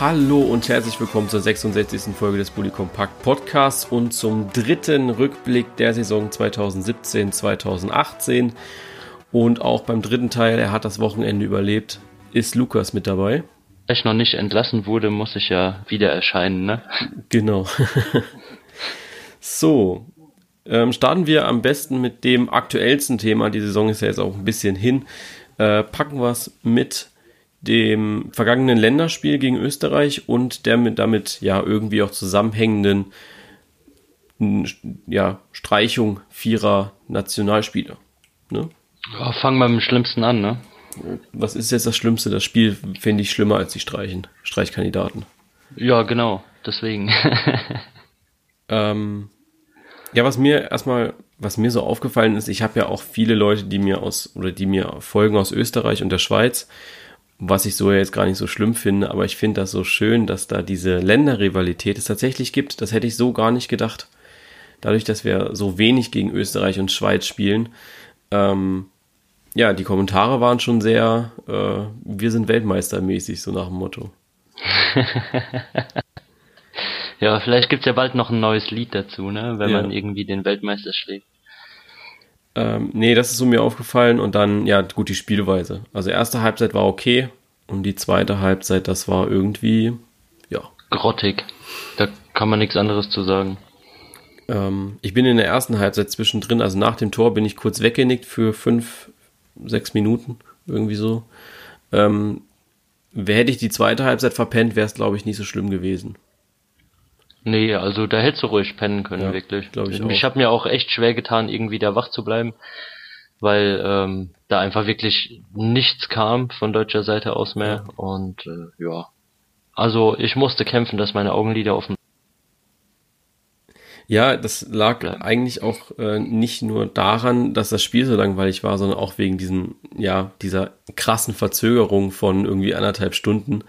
Hallo und herzlich willkommen zur 66. Folge des Bully Compact Podcasts und zum dritten Rückblick der Saison 2017-2018. Und auch beim dritten Teil, er hat das Wochenende überlebt, ist Lukas mit dabei. Da ich noch nicht entlassen wurde, muss ich ja wieder erscheinen, ne? Genau. so, ähm, starten wir am besten mit dem aktuellsten Thema. Die Saison ist ja jetzt auch ein bisschen hin. Äh, packen wir es mit dem vergangenen Länderspiel gegen Österreich und der mit damit ja irgendwie auch zusammenhängenden ja, Streichung vierer Nationalspieler. Ne? Ja, fangen wir mit dem Schlimmsten an, ne? Was ist jetzt das Schlimmste? Das Spiel finde ich schlimmer als die Streichen, Streichkandidaten. Ja, genau, deswegen. ähm, ja, was mir erstmal, was mir so aufgefallen ist, ich habe ja auch viele Leute, die mir aus oder die mir folgen aus Österreich und der Schweiz was ich so jetzt gar nicht so schlimm finde, aber ich finde das so schön, dass da diese Länderrivalität es tatsächlich gibt. Das hätte ich so gar nicht gedacht. Dadurch, dass wir so wenig gegen Österreich und Schweiz spielen. Ähm, ja, die Kommentare waren schon sehr, äh, wir sind Weltmeistermäßig, so nach dem Motto. ja, vielleicht gibt's ja bald noch ein neues Lied dazu, ne? wenn ja. man irgendwie den Weltmeister schlägt. Ähm, nee, das ist so mir aufgefallen und dann, ja, gut, die Spielweise. Also erste Halbzeit war okay und die zweite Halbzeit, das war irgendwie, ja. Grottig. Da kann man nichts anderes zu sagen. Ähm, ich bin in der ersten Halbzeit zwischendrin, also nach dem Tor bin ich kurz weggenickt für fünf, sechs Minuten, irgendwie so. Ähm, hätte ich die zweite Halbzeit verpennt, wäre es, glaube ich, nicht so schlimm gewesen. Nee, also da hättest du ruhig pennen können, ja, wirklich. Glaub ich ich habe mir auch echt schwer getan, irgendwie da wach zu bleiben, weil ähm, da einfach wirklich nichts kam von deutscher Seite aus mehr. Und äh, ja, also ich musste kämpfen, dass meine Augenlider offen. Ja, das lag ja. eigentlich auch äh, nicht nur daran, dass das Spiel so langweilig war, sondern auch wegen diesen, ja, dieser krassen Verzögerung von irgendwie anderthalb Stunden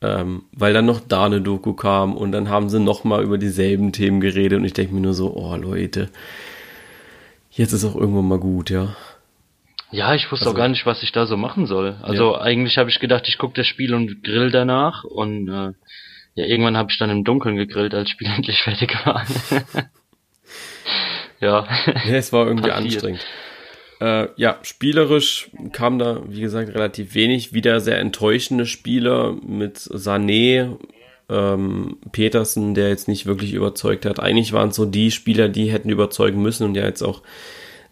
ähm, weil dann noch da eine Doku kam und dann haben sie nochmal über dieselben Themen geredet und ich denke mir nur so, oh Leute, jetzt ist auch irgendwann mal gut, ja. Ja, ich wusste also, auch gar nicht, was ich da so machen soll. Also ja. eigentlich habe ich gedacht, ich gucke das Spiel und grill danach und äh, ja, irgendwann habe ich dann im Dunkeln gegrillt, als das Spiel endlich fertig war. ja. ja. Es war irgendwie Passiert. anstrengend. Äh, ja, spielerisch kam da, wie gesagt, relativ wenig. Wieder sehr enttäuschende Spieler mit Sané, ähm, Petersen, der jetzt nicht wirklich überzeugt hat. Eigentlich waren es so die Spieler, die hätten überzeugen müssen und ja jetzt auch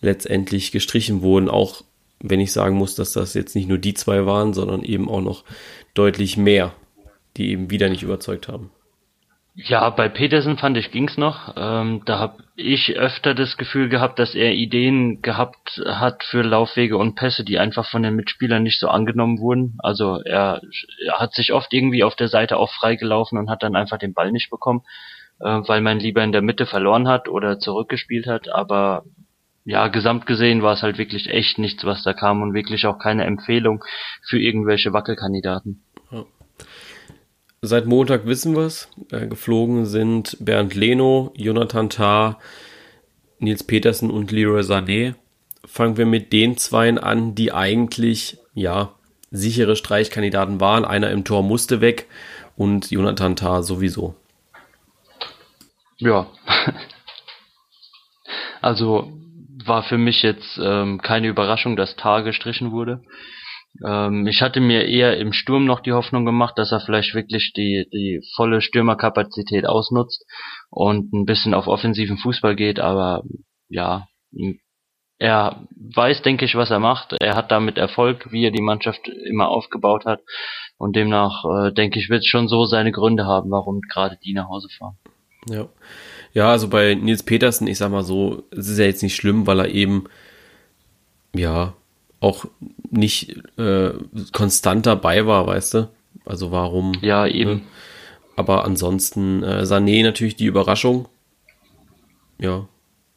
letztendlich gestrichen wurden. Auch wenn ich sagen muss, dass das jetzt nicht nur die zwei waren, sondern eben auch noch deutlich mehr, die eben wieder nicht überzeugt haben. Ja, bei Petersen fand ich ging's noch. Ähm, da habe ich öfter das Gefühl gehabt, dass er Ideen gehabt hat für Laufwege und Pässe, die einfach von den Mitspielern nicht so angenommen wurden. Also er, er hat sich oft irgendwie auf der Seite auch freigelaufen und hat dann einfach den Ball nicht bekommen, äh, weil man lieber in der Mitte verloren hat oder zurückgespielt hat. Aber ja, gesamt gesehen war es halt wirklich echt nichts, was da kam und wirklich auch keine Empfehlung für irgendwelche Wackelkandidaten. Seit Montag wissen wir es. Äh, geflogen sind Bernd Leno, Jonathan Tah, Nils Petersen und Leroy Sané. Fangen wir mit den Zweien an, die eigentlich, ja, sichere Streichkandidaten waren. Einer im Tor musste weg und Jonathan Tah sowieso. Ja. also war für mich jetzt ähm, keine Überraschung, dass Tah gestrichen wurde. Ähm, ich hatte mir eher im Sturm noch die Hoffnung gemacht, dass er vielleicht wirklich die, die volle Stürmerkapazität ausnutzt und ein bisschen auf offensiven Fußball geht, aber ja, er weiß, denke ich, was er macht. Er hat damit Erfolg, wie er die Mannschaft immer aufgebaut hat. Und demnach, äh, denke ich, wird es schon so seine Gründe haben, warum gerade die nach Hause fahren. Ja. Ja, also bei Nils Petersen, ich sag mal so, es ist ja jetzt nicht schlimm, weil er eben, ja, auch nicht äh, konstant dabei war, weißt du? Also warum? Ja, eben. Ne? Aber ansonsten äh, Sané natürlich die Überraschung. Ja.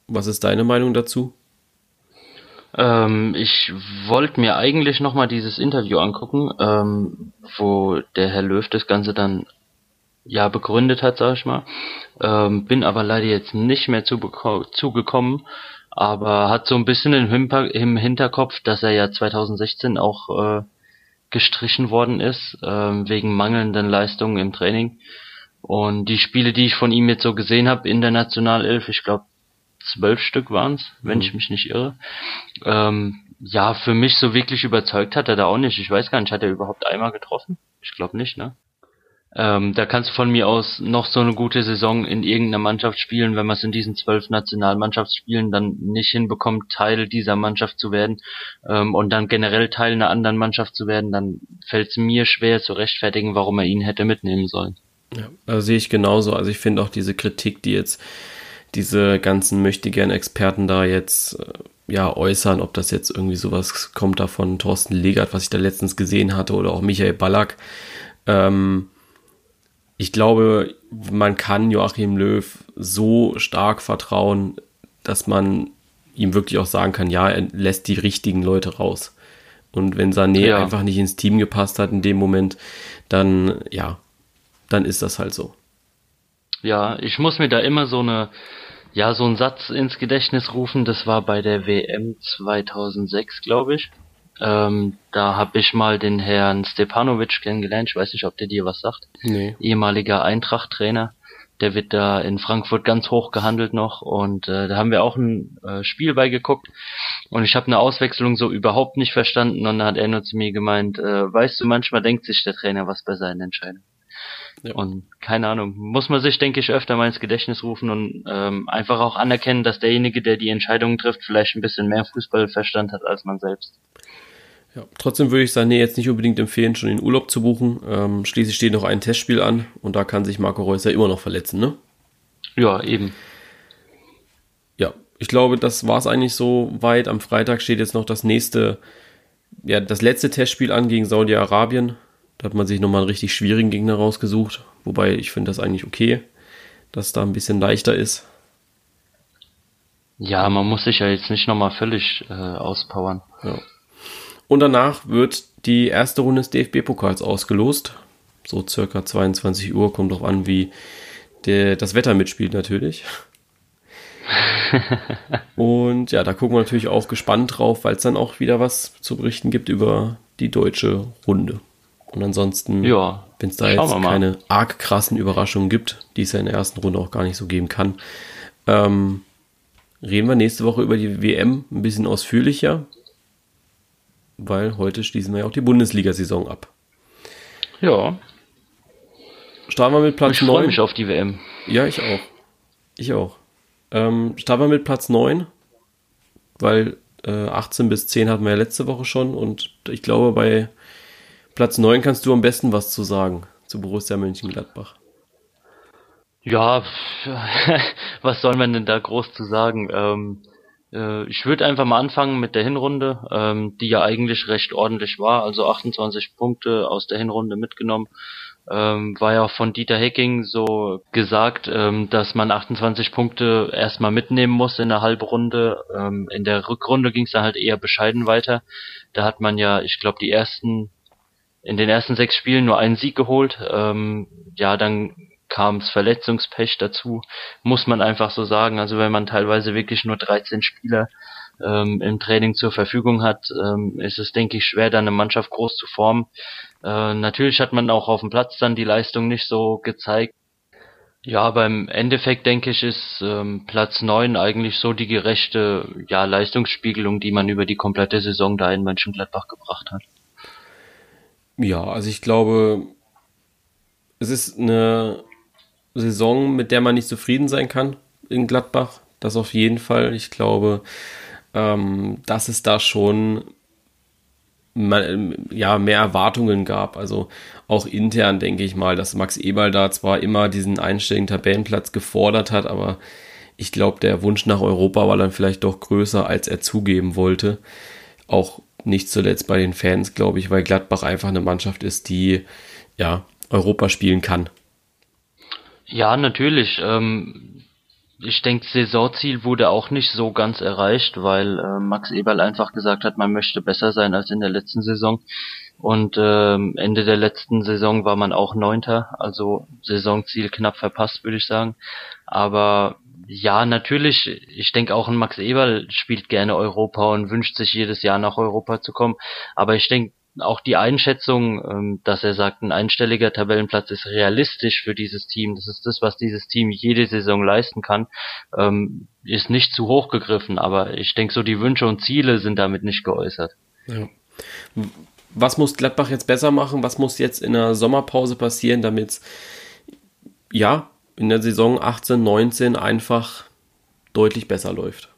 Was ist deine Meinung dazu? Ähm, ich wollte mir eigentlich nochmal dieses Interview angucken, ähm, wo der Herr Löw das Ganze dann ja begründet hat, sag ich mal. Ähm, bin aber leider jetzt nicht mehr zugekommen aber hat so ein bisschen im, Hinterkopf, dass er ja 2016 auch äh, gestrichen worden ist, ähm, wegen mangelnden Leistungen im Training. Und die Spiele, die ich von ihm jetzt so gesehen habe in der Nationalelf, ich glaube zwölf Stück waren's, wenn mhm. ich mich nicht irre. Ähm, ja, für mich so wirklich überzeugt hat er da auch nicht. Ich weiß gar nicht, hat er überhaupt einmal getroffen? Ich glaube nicht, ne? Ähm, da kannst du von mir aus noch so eine gute Saison in irgendeiner Mannschaft spielen, wenn man es in diesen zwölf Nationalmannschaftsspielen dann nicht hinbekommt, Teil dieser Mannschaft zu werden ähm, und dann generell Teil einer anderen Mannschaft zu werden, dann fällt es mir schwer zu rechtfertigen, warum er ihn hätte mitnehmen sollen. Ja, also sehe ich genauso. Also ich finde auch diese Kritik, die jetzt diese ganzen möchtegern Experten da jetzt äh, ja äußern, ob das jetzt irgendwie sowas kommt da von Thorsten Legert, was ich da letztens gesehen hatte, oder auch Michael Ballack. Ähm, ich glaube, man kann Joachim Löw so stark vertrauen, dass man ihm wirklich auch sagen kann, ja, er lässt die richtigen Leute raus. Und wenn Sané ja. einfach nicht ins Team gepasst hat in dem Moment, dann, ja, dann ist das halt so. Ja, ich muss mir da immer so eine, ja, so einen Satz ins Gedächtnis rufen, das war bei der WM 2006, glaube ich. Ähm, da habe ich mal den Herrn Stepanovic kennengelernt. Ich weiß nicht, ob der dir was sagt. Nee. Ehemaliger Eintracht-Trainer. Der wird da in Frankfurt ganz hoch gehandelt noch und äh, da haben wir auch ein äh, Spiel beigeguckt und ich habe eine Auswechslung so überhaupt nicht verstanden und dann hat er nur zu mir gemeint, äh, weißt du, manchmal denkt sich der Trainer was bei seinen Entscheidungen. Ja. Und keine Ahnung, muss man sich, denke ich, öfter mal ins Gedächtnis rufen und ähm, einfach auch anerkennen, dass derjenige, der die Entscheidungen trifft, vielleicht ein bisschen mehr Fußballverstand hat als man selbst. Ja, trotzdem würde ich Sané jetzt nicht unbedingt empfehlen, schon den Urlaub zu buchen. Ähm, schließlich steht noch ein Testspiel an und da kann sich Marco Reus ja immer noch verletzen, ne? Ja, eben. Ja, ich glaube, das war es eigentlich so weit. Am Freitag steht jetzt noch das nächste, ja, das letzte Testspiel an gegen Saudi-Arabien. Da hat man sich nochmal einen richtig schwierigen Gegner rausgesucht. Wobei ich finde das eigentlich okay, dass da ein bisschen leichter ist. Ja, man muss sich ja jetzt nicht nochmal völlig äh, auspowern. Ja. Und danach wird die erste Runde des DFB-Pokals ausgelost. So circa 22 Uhr, kommt drauf an, wie der, das Wetter mitspielt natürlich. und ja, da gucken wir natürlich auch gespannt drauf, weil es dann auch wieder was zu berichten gibt über die deutsche Runde. Und ansonsten, ja, wenn es da jetzt keine arg krassen Überraschungen gibt, die es ja in der ersten Runde auch gar nicht so geben kann, ähm, reden wir nächste Woche über die WM ein bisschen ausführlicher weil heute schließen wir ja auch die Bundesliga-Saison ab. Ja. Starten wir mit Platz ich 9. Ich freue mich auf die WM. Ja, ich auch. Ich auch. Ähm, starten wir mit Platz 9, weil äh, 18 bis 10 hatten wir ja letzte Woche schon und ich glaube, bei Platz 9 kannst du am besten was zu sagen zu Borussia Mönchengladbach. Ja, was soll man denn da groß zu sagen? Ähm, äh, ich würde einfach mal anfangen mit der Hinrunde, ähm, die ja eigentlich recht ordentlich war, also 28 Punkte aus der Hinrunde mitgenommen. Ähm, war ja auch von Dieter Hecking so gesagt, ähm, dass man 28 Punkte erstmal mitnehmen muss in der Halbrunde. Ähm, in der Rückrunde ging es dann halt eher bescheiden weiter. Da hat man ja, ich glaube, die ersten in den ersten sechs Spielen nur einen Sieg geholt. Ähm, ja, dann kam es Verletzungspech dazu, muss man einfach so sagen. Also wenn man teilweise wirklich nur 13 Spieler ähm, im Training zur Verfügung hat, ähm, ist es, denke ich, schwer, da eine Mannschaft groß zu formen. Äh, natürlich hat man auch auf dem Platz dann die Leistung nicht so gezeigt. Ja, beim Endeffekt denke ich, ist ähm, Platz neun eigentlich so die gerechte ja, Leistungsspiegelung, die man über die komplette Saison da in Mönchengladbach gebracht hat. Ja, also ich glaube, es ist eine Saison, mit der man nicht zufrieden sein kann in Gladbach. Das auf jeden Fall. Ich glaube, ähm, dass es da schon ja, mehr Erwartungen gab. Also auch intern denke ich mal, dass Max Eberl da zwar immer diesen einstelligen Tabellenplatz gefordert hat, aber ich glaube, der Wunsch nach Europa war dann vielleicht doch größer, als er zugeben wollte. Auch nicht zuletzt bei den Fans, glaube ich, weil Gladbach einfach eine Mannschaft ist, die ja Europa spielen kann. Ja, natürlich. Ähm, ich denke, Saisonziel wurde auch nicht so ganz erreicht, weil äh, Max Eberl einfach gesagt hat, man möchte besser sein als in der letzten Saison. Und ähm, Ende der letzten Saison war man auch Neunter, also Saisonziel knapp verpasst, würde ich sagen. Aber ja, natürlich, ich denke auch ein Max Eberl spielt gerne Europa und wünscht sich jedes Jahr nach Europa zu kommen. Aber ich denke, auch die Einschätzung, ähm, dass er sagt, ein einstelliger Tabellenplatz ist realistisch für dieses Team. Das ist das, was dieses Team jede Saison leisten kann. Ähm, ist nicht zu hoch gegriffen, aber ich denke, so die Wünsche und Ziele sind damit nicht geäußert. Ja. Was muss Gladbach jetzt besser machen? Was muss jetzt in der Sommerpause passieren, damit ja in der Saison 18, 19 einfach deutlich besser läuft?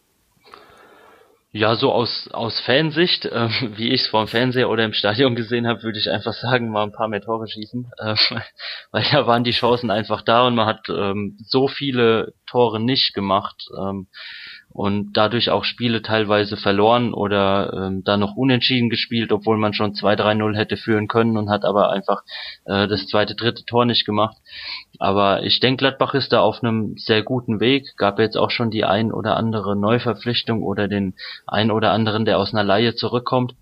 Ja, so aus, aus Fansicht, äh, wie ich es vor dem Fernseher oder im Stadion gesehen habe, würde ich einfach sagen, mal ein paar mehr Tore schießen. Äh, weil da waren die Chancen einfach da und man hat ähm, so viele Tore nicht gemacht. Ähm, und dadurch auch Spiele teilweise verloren oder ähm, da noch unentschieden gespielt, obwohl man schon 2-3-0 hätte führen können und hat aber einfach äh, das zweite, dritte Tor nicht gemacht. Aber ich denke, Gladbach ist da auf einem sehr guten Weg. Gab jetzt auch schon die ein oder andere Neuverpflichtung oder den ein oder anderen, der aus einer Laie zurückkommt.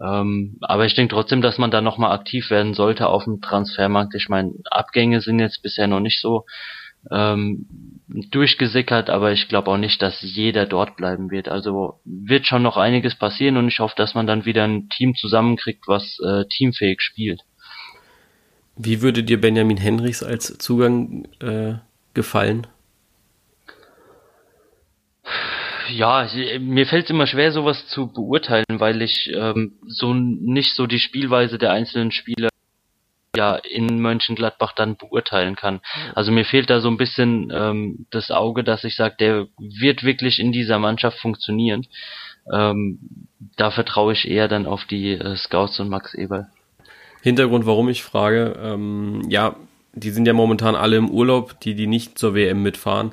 Ähm, aber ich denke trotzdem, dass man da nochmal aktiv werden sollte auf dem Transfermarkt. Ich meine, Abgänge sind jetzt bisher noch nicht so ähm, durchgesickert, aber ich glaube auch nicht, dass jeder dort bleiben wird. Also wird schon noch einiges passieren und ich hoffe, dass man dann wieder ein Team zusammenkriegt, was äh, teamfähig spielt. Wie würde dir Benjamin Henrichs als Zugang äh, gefallen? Ja, mir fällt es immer schwer, sowas zu beurteilen, weil ich ähm, so nicht so die Spielweise der einzelnen Spieler ja in Mönchengladbach dann beurteilen kann. Also mir fehlt da so ein bisschen ähm, das Auge, dass ich sage, der wird wirklich in dieser Mannschaft funktionieren. Ähm, da vertraue ich eher dann auf die äh, Scouts und Max Eberl. Hintergrund, warum ich frage, ähm, ja, die sind ja momentan alle im Urlaub, die die nicht zur WM mitfahren.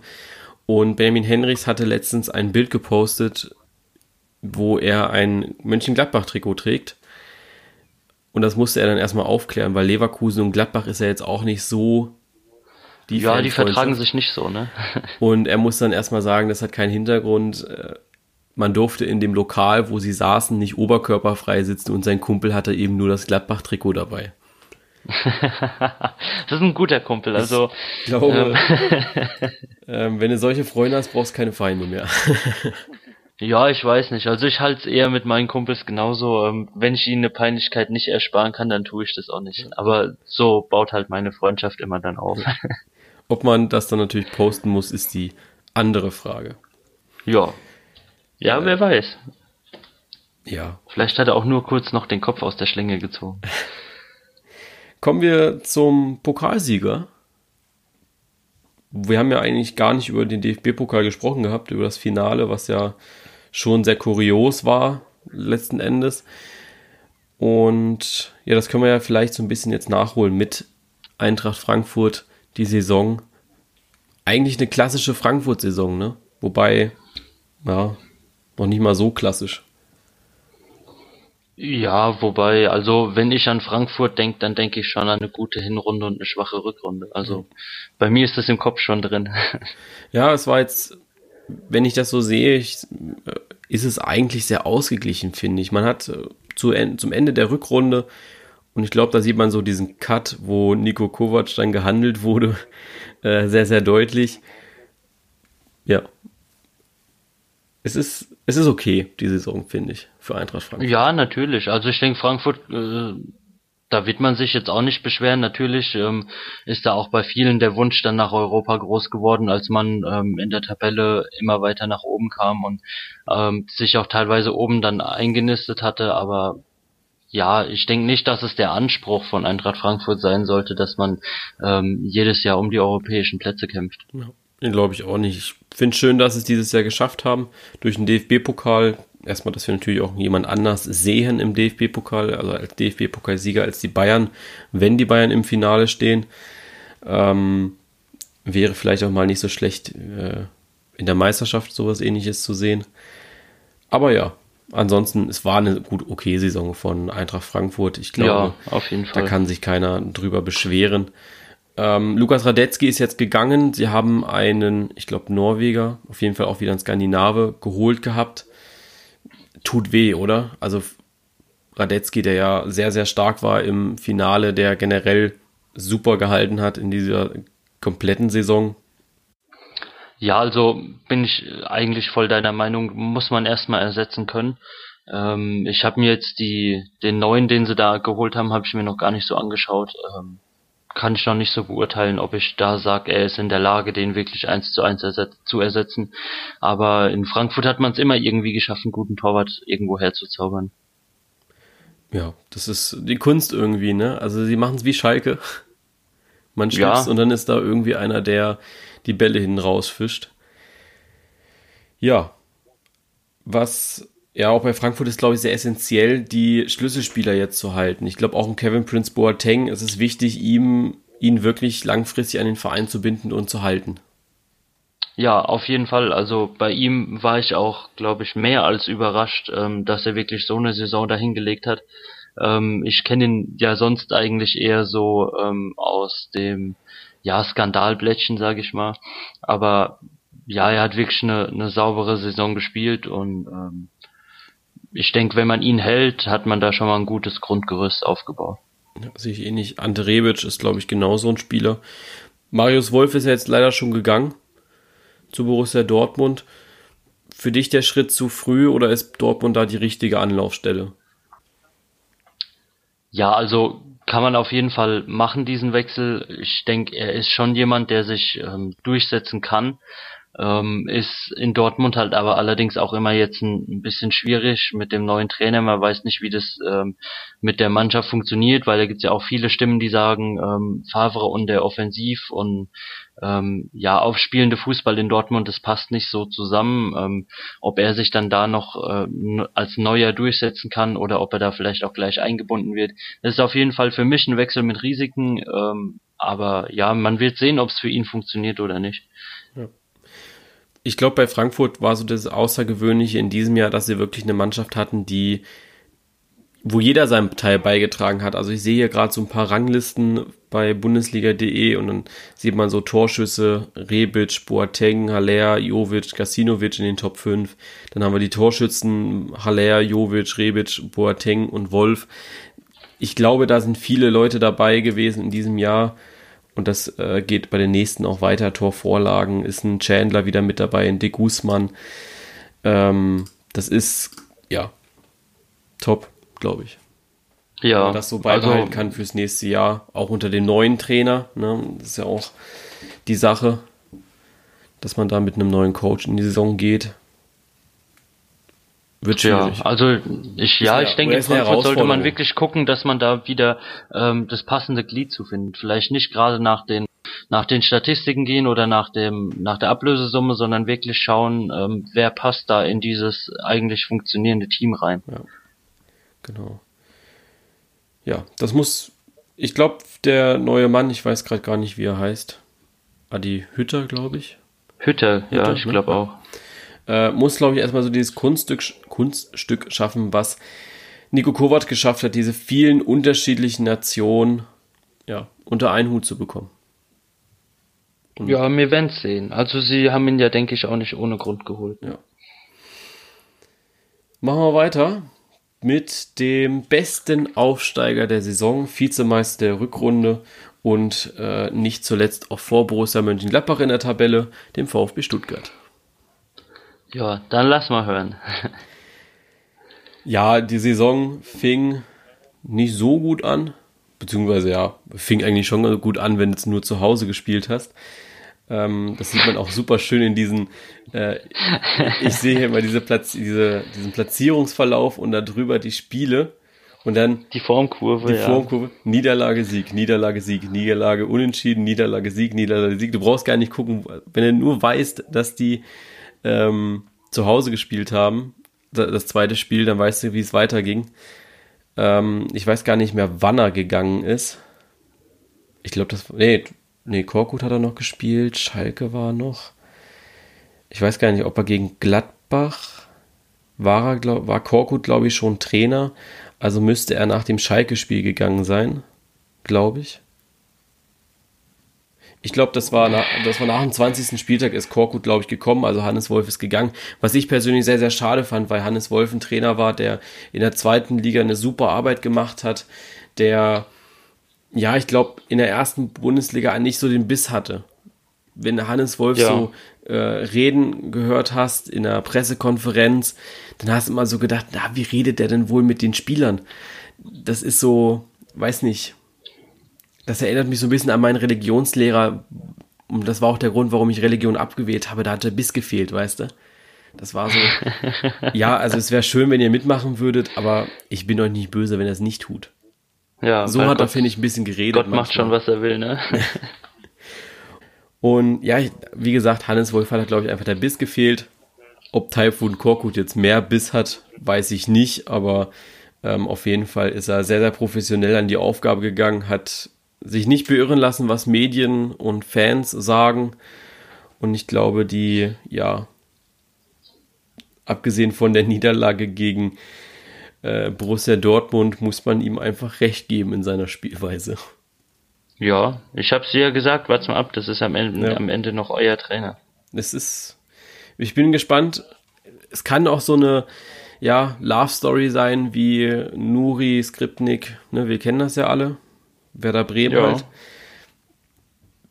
Und Benjamin Henrichs hatte letztens ein Bild gepostet, wo er ein Mönchengladbach-Trikot trägt und das musste er dann erstmal aufklären, weil Leverkusen und Gladbach ist ja jetzt auch nicht so. Die ja, die vertragen sich nicht so, ne? und er muss dann erstmal sagen, das hat keinen Hintergrund. Äh, man durfte in dem Lokal, wo sie saßen, nicht oberkörperfrei sitzen und sein Kumpel hatte eben nur das Gladbach-Trikot dabei. das ist ein guter Kumpel, also. Ich glaube, ähm, ähm, wenn du solche Freunde hast, brauchst du keine Feinde mehr. Ja, ich weiß nicht. Also ich halte es eher mit meinen Kumpels genauso. Ähm, wenn ich ihnen eine Peinlichkeit nicht ersparen kann, dann tue ich das auch nicht. Aber so baut halt meine Freundschaft immer dann auf. Ob man das dann natürlich posten muss, ist die andere Frage. Ja. Ja, äh, wer weiß. Ja. Vielleicht hat er auch nur kurz noch den Kopf aus der Schlinge gezogen. Kommen wir zum Pokalsieger. Wir haben ja eigentlich gar nicht über den DFB-Pokal gesprochen gehabt, über das Finale, was ja schon sehr kurios war, letzten Endes. Und ja, das können wir ja vielleicht so ein bisschen jetzt nachholen mit Eintracht Frankfurt, die Saison. Eigentlich eine klassische Frankfurt-Saison, ne? Wobei, ja, noch nicht mal so klassisch. Ja, wobei, also wenn ich an Frankfurt denke, dann denke ich schon an eine gute Hinrunde und eine schwache Rückrunde. Also bei mir ist das im Kopf schon drin. Ja, es war jetzt wenn ich das so sehe, ich, äh, ist es eigentlich sehr ausgeglichen, finde ich. Man hat äh, zu, zum Ende der Rückrunde, und ich glaube, da sieht man so diesen Cut, wo Nico Kovac dann gehandelt wurde, äh, sehr, sehr deutlich. Ja. Es ist, es ist okay, die Saison, finde ich, für Eintracht Frankfurt. Ja, natürlich. Also ich denke, Frankfurt äh, da wird man sich jetzt auch nicht beschweren. Natürlich ähm, ist da auch bei vielen der Wunsch dann nach Europa groß geworden, als man ähm, in der Tabelle immer weiter nach oben kam und ähm, sich auch teilweise oben dann eingenistet hatte. Aber ja, ich denke nicht, dass es der Anspruch von Eintracht Frankfurt sein sollte, dass man ähm, jedes Jahr um die europäischen Plätze kämpft. Ja, glaube ich auch nicht. Ich finde schön, dass es dieses Jahr geschafft haben. Durch den DFB-Pokal erstmal, dass wir natürlich auch jemand anders sehen im DFB-Pokal, also als DFB-Pokalsieger als die Bayern, wenn die Bayern im Finale stehen. Ähm, wäre vielleicht auch mal nicht so schlecht, äh, in der Meisterschaft sowas ähnliches zu sehen. Aber ja, ansonsten, es war eine gut okay Saison von Eintracht Frankfurt. Ich glaube, ja, da kann sich keiner drüber beschweren. Ähm, Lukas Radetzky ist jetzt gegangen. Sie haben einen, ich glaube, Norweger, auf jeden Fall auch wieder ein Skandinave geholt gehabt tut weh, oder? Also Radetzky, der ja sehr, sehr stark war im Finale, der generell super gehalten hat in dieser kompletten Saison. Ja, also bin ich eigentlich voll deiner Meinung, muss man erstmal ersetzen können. Ähm, ich habe mir jetzt die den neuen, den sie da geholt haben, habe ich mir noch gar nicht so angeschaut. Ähm, kann ich noch nicht so beurteilen, ob ich da sage, er ist in der Lage, den wirklich eins zu eins zu ersetzen. Aber in Frankfurt hat man es immer irgendwie geschafft, einen guten Torwart irgendwo herzuzaubern. Ja, das ist die Kunst irgendwie, ne? Also sie machen es wie Schalke. Man schubst ja. und dann ist da irgendwie einer, der die Bälle hin rausfischt. Ja. Was ja auch bei Frankfurt ist, glaube ich, sehr essentiell, die Schlüsselspieler jetzt zu halten. Ich glaube auch um Kevin Prince Boateng ist es wichtig, ihm ihn wirklich langfristig an den Verein zu binden und zu halten. Ja, auf jeden Fall. Also bei ihm war ich auch, glaube ich, mehr als überrascht, ähm, dass er wirklich so eine Saison dahingelegt hat. Ähm, ich kenne ihn ja sonst eigentlich eher so ähm, aus dem ja Skandalblättchen, sage ich mal. Aber ja, er hat wirklich eine, eine saubere Saison gespielt und ähm, ich denke, wenn man ihn hält, hat man da schon mal ein gutes Grundgerüst aufgebaut. Ja, sehe ich eh nicht. Ante Rebic ist, glaube ich, genauso ein Spieler. Marius Wolf ist ja jetzt leider schon gegangen zu Borussia Dortmund. Für dich der Schritt zu früh oder ist Dortmund da die richtige Anlaufstelle? Ja, also kann man auf jeden Fall machen, diesen Wechsel. Ich denke, er ist schon jemand, der sich ähm, durchsetzen kann. Ähm, ist in Dortmund halt aber allerdings auch immer jetzt ein, bisschen schwierig mit dem neuen Trainer. Man weiß nicht, wie das ähm, mit der Mannschaft funktioniert, weil da gibt es ja auch viele Stimmen, die sagen, ähm, Favre und der Offensiv und ähm, ja, aufspielende Fußball in Dortmund, das passt nicht so zusammen. Ähm, ob er sich dann da noch äh, als Neuer durchsetzen kann oder ob er da vielleicht auch gleich eingebunden wird. Das ist auf jeden Fall für mich ein Wechsel mit Risiken, ähm, aber ja, man wird sehen, ob es für ihn funktioniert oder nicht. Ja ich glaube, bei Frankfurt war so das Außergewöhnliche in diesem Jahr, dass sie wirklich eine Mannschaft hatten, die, wo jeder seinen Teil beigetragen hat. Also ich sehe hier gerade so ein paar Ranglisten bei Bundesliga.de und dann sieht man so Torschüsse, Rebic, Boateng, Haller, Jovic, Gasinovic in den Top 5. Dann haben wir die Torschützen, Haller, Jovic, Rebic, Boateng und Wolf. Ich glaube, da sind viele Leute dabei gewesen in diesem Jahr, und das äh, geht bei den nächsten auch weiter. Torvorlagen ist ein Chandler wieder mit dabei, ein De Guzman. Ähm, das ist, ja, top, glaube ich. Ja. Wenn man das so beibehalten also, kann fürs nächste Jahr, auch unter dem neuen Trainer. Ne? Das ist ja auch die Sache, dass man da mit einem neuen Coach in die Saison geht. Wird schwierig. Ja, also ich ja, ich denke, in Frankfurt sollte man wirklich gucken, dass man da wieder ähm, das passende Glied zu finden. Vielleicht nicht gerade nach den nach den Statistiken gehen oder nach dem nach der Ablösesumme, sondern wirklich schauen, ähm, wer passt da in dieses eigentlich funktionierende Team rein. Ja. Genau. Ja, das muss. Ich glaube, der neue Mann, ich weiß gerade gar nicht, wie er heißt. Adi Hütter, glaube ich. Hütter, Hütter ja, ich ne? glaube auch äh, muss, glaube ich, erstmal so dieses Kunststück, Kunststück schaffen, was Nico Kovac geschafft hat, diese vielen unterschiedlichen Nationen ja, unter einen Hut zu bekommen. Und ja, wir werden es sehen. Also sie haben ihn ja, denke ich, auch nicht ohne Grund geholt. Ja. Machen wir weiter mit dem besten Aufsteiger der Saison, Vizemeister der Rückrunde und äh, nicht zuletzt auch vor Borussia Mönchengladbach in der Tabelle, dem VfB Stuttgart. Ja, dann lass mal hören. ja, die Saison fing nicht so gut an, beziehungsweise ja, fing eigentlich schon gut an, wenn du es nur zu Hause gespielt hast. Ähm, das sieht man auch super schön in diesen, äh, ich sehe hier immer diese Platz, diese, diesen Platzierungsverlauf und darüber die Spiele. Und dann die Formkurve, die ja. Formkurve, Niederlage, Sieg, Niederlage, Sieg, Niederlage, Unentschieden, Niederlage, Sieg, Niederlage, Sieg. Du brauchst gar nicht gucken, wenn du nur weißt, dass die ähm, zu Hause gespielt haben, das zweite Spiel, dann weißt du, wie es weiterging. Ähm, ich weiß gar nicht mehr, wann er gegangen ist. Ich glaube, das. Nee, nee, Korkut hat er noch gespielt, Schalke war noch. Ich weiß gar nicht, ob er gegen Gladbach war, er, glaub, war Korkut, glaube ich, schon Trainer. Also müsste er nach dem Schalke-Spiel gegangen sein, glaube ich. Ich glaube, das war nach, das war nach dem 20. Spieltag ist Korkut, glaube ich, gekommen, also Hannes Wolf ist gegangen. Was ich persönlich sehr, sehr schade fand, weil Hannes Wolf ein Trainer war, der in der zweiten Liga eine super Arbeit gemacht hat, der, ja, ich glaube, in der ersten Bundesliga nicht so den Biss hatte. Wenn Hannes Wolf ja. so äh, Reden gehört hast in einer Pressekonferenz, dann hast du immer so gedacht, na, wie redet der denn wohl mit den Spielern? Das ist so, weiß nicht, das erinnert mich so ein bisschen an meinen Religionslehrer. Und das war auch der Grund, warum ich Religion abgewählt habe. Da hat der Biss gefehlt, weißt du? Das war so. ja, also es wäre schön, wenn ihr mitmachen würdet, aber ich bin euch nicht böse, wenn er es nicht tut. Ja, so hat Gott, er, finde ich, ein bisschen geredet. Gott manchmal. macht schon, was er will, ne? Und ja, wie gesagt, Hannes Wolf hat, glaube ich, einfach der Biss gefehlt. Ob Typhoon Korkut jetzt mehr Biss hat, weiß ich nicht, aber ähm, auf jeden Fall ist er sehr, sehr professionell an die Aufgabe gegangen, hat sich nicht beirren lassen, was Medien und Fans sagen. Und ich glaube, die, ja, abgesehen von der Niederlage gegen äh, Borussia Dortmund, muss man ihm einfach recht geben in seiner Spielweise. Ja, ich habe es dir ja gesagt, warte mal ab, das ist am Ende, ja. am Ende noch euer Trainer. Es ist, ich bin gespannt. Es kann auch so eine, ja, Love Story sein wie Nuri, Skripnik, ne, wir kennen das ja alle. Werder Bremen ja. halt.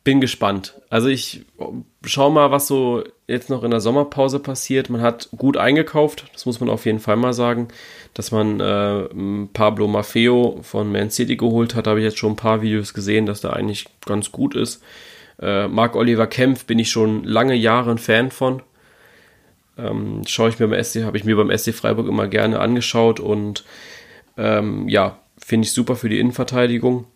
Bin gespannt. Also ich schau mal, was so jetzt noch in der Sommerpause passiert. Man hat gut eingekauft, das muss man auf jeden Fall mal sagen dass man äh, Pablo Maffeo von Man City geholt hat. Da habe ich jetzt schon ein paar Videos gesehen, dass der eigentlich ganz gut ist. Äh, Marc Oliver Kempf bin ich schon lange Jahre ein Fan von. Ähm, schaue ich mir beim SC, habe ich mir beim SC Freiburg immer gerne angeschaut und ähm, ja, finde ich super für die Innenverteidigung.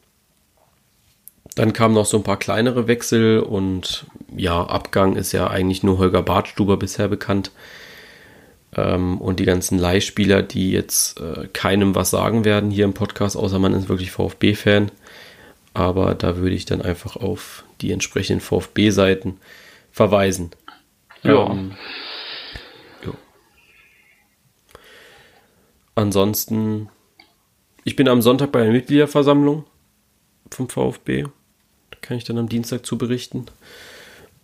Dann kamen noch so ein paar kleinere Wechsel und ja, Abgang ist ja eigentlich nur Holger Bartstuber bisher bekannt. Ähm, und die ganzen Leihspieler, die jetzt äh, keinem was sagen werden hier im Podcast, außer man ist wirklich VfB-Fan. Aber da würde ich dann einfach auf die entsprechenden VfB-Seiten verweisen. Ja. Ähm, ja. Ansonsten, ich bin am Sonntag bei der Mitgliederversammlung vom VfB. Kann ich dann am Dienstag zu berichten.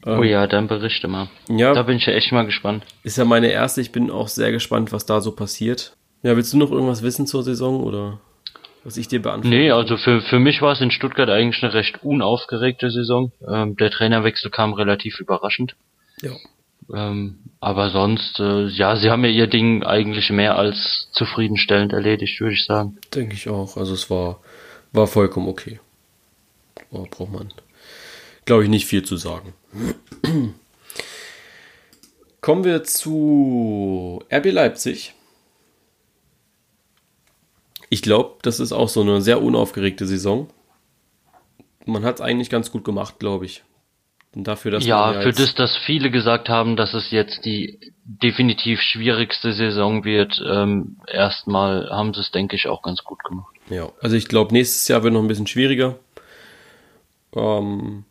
Ähm, oh ja, dann berichte mal. Ja. Da bin ich ja echt mal gespannt. Ist ja meine erste. Ich bin auch sehr gespannt, was da so passiert. Ja, willst du noch irgendwas wissen zur Saison oder was ich dir beantworte? Nee, also für, für mich war es in Stuttgart eigentlich eine recht unaufgeregte Saison. Ähm, der Trainerwechsel kam relativ überraschend. Ja. Ähm, aber sonst, äh, ja, sie haben ja ihr Ding eigentlich mehr als zufriedenstellend erledigt, würde ich sagen. Denke ich auch. Also es war, war vollkommen okay. Oh, braucht man glaube ich, nicht viel zu sagen. Kommen wir zu RB Leipzig. Ich glaube, das ist auch so eine sehr unaufgeregte Saison. Man hat es eigentlich ganz gut gemacht, glaube ich. Und dafür, dass ja, ja für das, dass viele gesagt haben, dass es jetzt die definitiv schwierigste Saison wird, ähm, erstmal haben sie es, denke ich, auch ganz gut gemacht. Ja, also ich glaube, nächstes Jahr wird noch ein bisschen schwieriger. Ähm,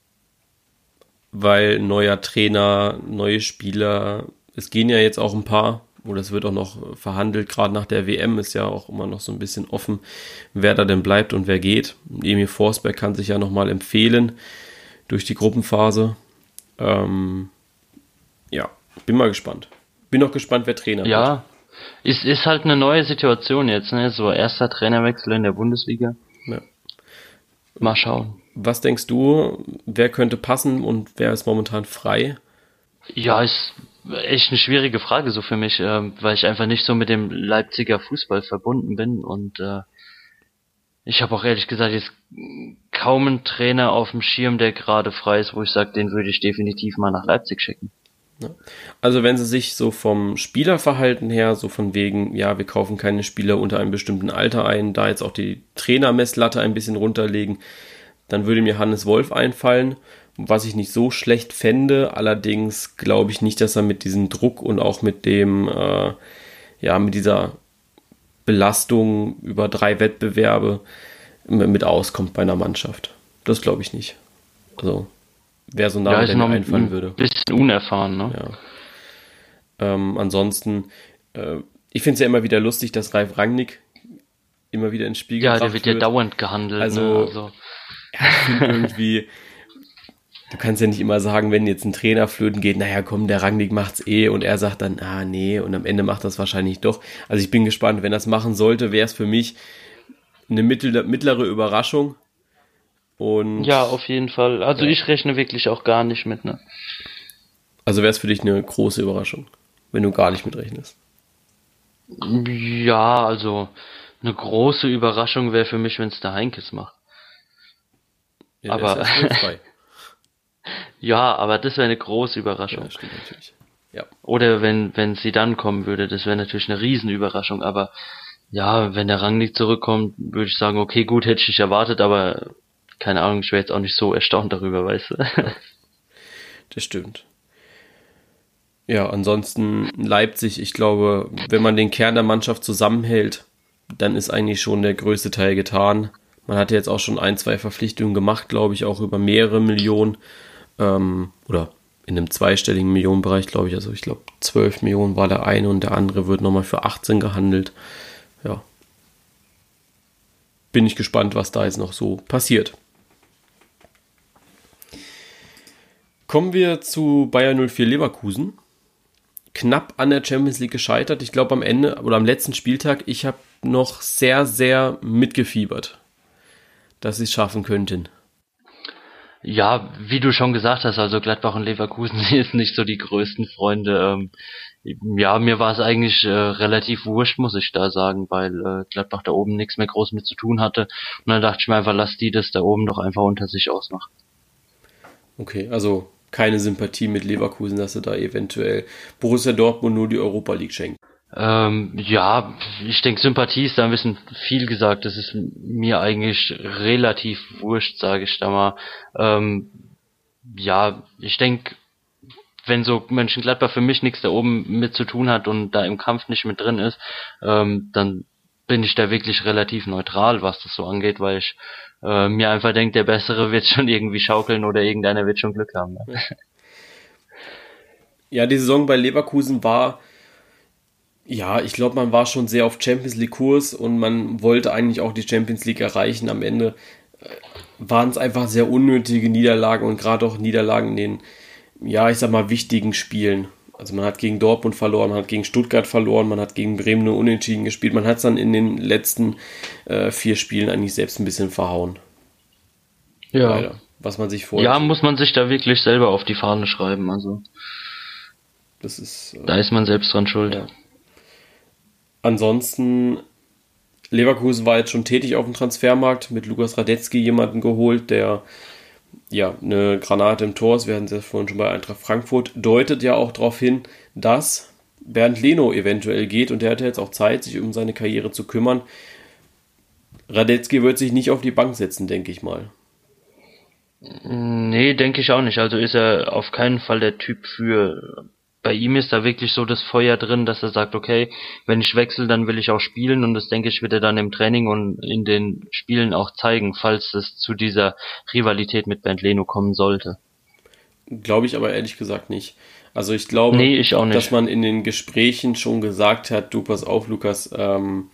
weil neuer Trainer, neue Spieler, es gehen ja jetzt auch ein paar, oder es wird auch noch verhandelt, gerade nach der WM ist ja auch immer noch so ein bisschen offen, wer da denn bleibt und wer geht. Emil Forsberg kann sich ja nochmal empfehlen durch die Gruppenphase. Ähm, ja, bin mal gespannt. Bin auch gespannt, wer Trainer ja, wird. Ja, ist, ist halt eine neue Situation jetzt, ne? So erster Trainerwechsel in der Bundesliga. Ja. Mal schauen. Was denkst du, wer könnte passen und wer ist momentan frei? Ja, ist echt eine schwierige Frage so für mich, äh, weil ich einfach nicht so mit dem Leipziger Fußball verbunden bin und äh, ich habe auch ehrlich gesagt jetzt kaum einen Trainer auf dem Schirm, der gerade frei ist, wo ich sage, den würde ich definitiv mal nach Leipzig schicken. Also wenn sie sich so vom Spielerverhalten her, so von wegen, ja, wir kaufen keine Spieler unter einem bestimmten Alter ein, da jetzt auch die Trainermesslatte ein bisschen runterlegen, dann würde mir Hannes Wolf einfallen, was ich nicht so schlecht fände. Allerdings glaube ich nicht, dass er mit diesem Druck und auch mit dem, äh, ja, mit dieser Belastung über drei Wettbewerbe mit auskommt bei einer Mannschaft. Das glaube ich nicht. Also, wer so nah ja, der mir einfallen ein würde. Bisschen unerfahren, ne? Ja. Ähm, ansonsten, äh, ich finde es ja immer wieder lustig, dass Ralf Rangnick immer wieder ins Spiel Ja, der wird, wird ja dauernd gehandelt. Also, ne? also ja, irgendwie, du kannst ja nicht immer sagen, wenn jetzt ein Trainer flöten geht, naja, komm, der Rangnick macht's eh und er sagt dann, ah, nee, und am Ende macht das wahrscheinlich doch. Also ich bin gespannt, wenn das machen sollte, wäre es für mich eine mittlere Überraschung. Und ja, auf jeden Fall. Also ja. ich rechne wirklich auch gar nicht mit, ne? Also wäre es für dich eine große Überraschung, wenn du gar nicht mitrechnest. Ja, also eine große Überraschung wäre für mich, wenn es der Heinkes macht. Ja, aber ja, aber das wäre eine große Überraschung. Ja, stimmt natürlich. Ja. Oder wenn wenn sie dann kommen würde, das wäre natürlich eine Riesenüberraschung. Aber ja, wenn der Rang nicht zurückkommt, würde ich sagen, okay, gut, hätte ich nicht erwartet, aber keine Ahnung, ich wäre jetzt auch nicht so erstaunt darüber, weißt du. das stimmt. Ja, ansonsten Leipzig, ich glaube, wenn man den Kern der Mannschaft zusammenhält, dann ist eigentlich schon der größte Teil getan. Man hatte jetzt auch schon ein, zwei Verpflichtungen gemacht, glaube ich, auch über mehrere Millionen ähm, oder in einem zweistelligen Millionenbereich, glaube ich. Also ich glaube, 12 Millionen war der eine und der andere wird nochmal für 18 gehandelt. Ja. Bin ich gespannt, was da jetzt noch so passiert. Kommen wir zu Bayer 04 Leverkusen knapp an der Champions League gescheitert. Ich glaube am Ende oder am letzten Spieltag, ich habe noch sehr, sehr mitgefiebert, dass sie es schaffen könnten. Ja, wie du schon gesagt hast, also Gladbach und Leverkusen sind nicht so die größten Freunde. Ähm, ja, mir war es eigentlich äh, relativ wurscht, muss ich da sagen, weil äh, Gladbach da oben nichts mehr groß mit zu tun hatte. Und dann dachte ich mir einfach, lass die das da oben doch einfach unter sich ausmachen. Okay, also keine Sympathie mit Leverkusen, dass sie da eventuell Borussia Dortmund nur die Europa League schenken. Ähm, ja, ich denke, Sympathie ist da ein bisschen viel gesagt. Das ist mir eigentlich relativ wurscht, sage ich da mal. Ähm, ja, ich denke, wenn so Mönchengladbach für mich nichts da oben mit zu tun hat und da im Kampf nicht mit drin ist, ähm, dann bin ich da wirklich relativ neutral, was das so angeht, weil ich äh, mir einfach denke, der Bessere wird schon irgendwie schaukeln oder irgendeiner wird schon Glück haben. Ne? Ja, die Saison bei Leverkusen war, ja, ich glaube, man war schon sehr auf Champions League Kurs und man wollte eigentlich auch die Champions League erreichen. Am Ende äh, waren es einfach sehr unnötige Niederlagen und gerade auch Niederlagen in den, ja, ich sag mal, wichtigen Spielen. Also man hat gegen Dortmund verloren, man hat gegen Stuttgart verloren, man hat gegen Bremen nur unentschieden gespielt. Man hat es dann in den letzten äh, vier Spielen eigentlich selbst ein bisschen verhauen. Ja. Leider. Was man sich vorstellt. Ja, muss man sich da wirklich selber auf die Fahne schreiben. Also das ist. Äh, da ist man selbst dran schuld. Ja. Ansonsten Leverkusen war jetzt schon tätig auf dem Transfermarkt mit Lukas Radetzky jemanden geholt, der ja, eine Granate im Tor ist, wir hatten es ja vorhin schon bei Eintracht Frankfurt, deutet ja auch darauf hin, dass Bernd Leno eventuell geht und der hat jetzt auch Zeit, sich um seine Karriere zu kümmern. Radetzky wird sich nicht auf die Bank setzen, denke ich mal. Nee, denke ich auch nicht. Also ist er auf keinen Fall der Typ für bei ihm ist da wirklich so das Feuer drin, dass er sagt, okay, wenn ich wechsle, dann will ich auch spielen und das denke ich, wird er dann im Training und in den Spielen auch zeigen, falls es zu dieser Rivalität mit Bernd Leno kommen sollte. Glaube ich aber ehrlich gesagt nicht. Also ich glaube, nee, ich dass man in den Gesprächen schon gesagt hat, du pass auf, Lukas, ähm,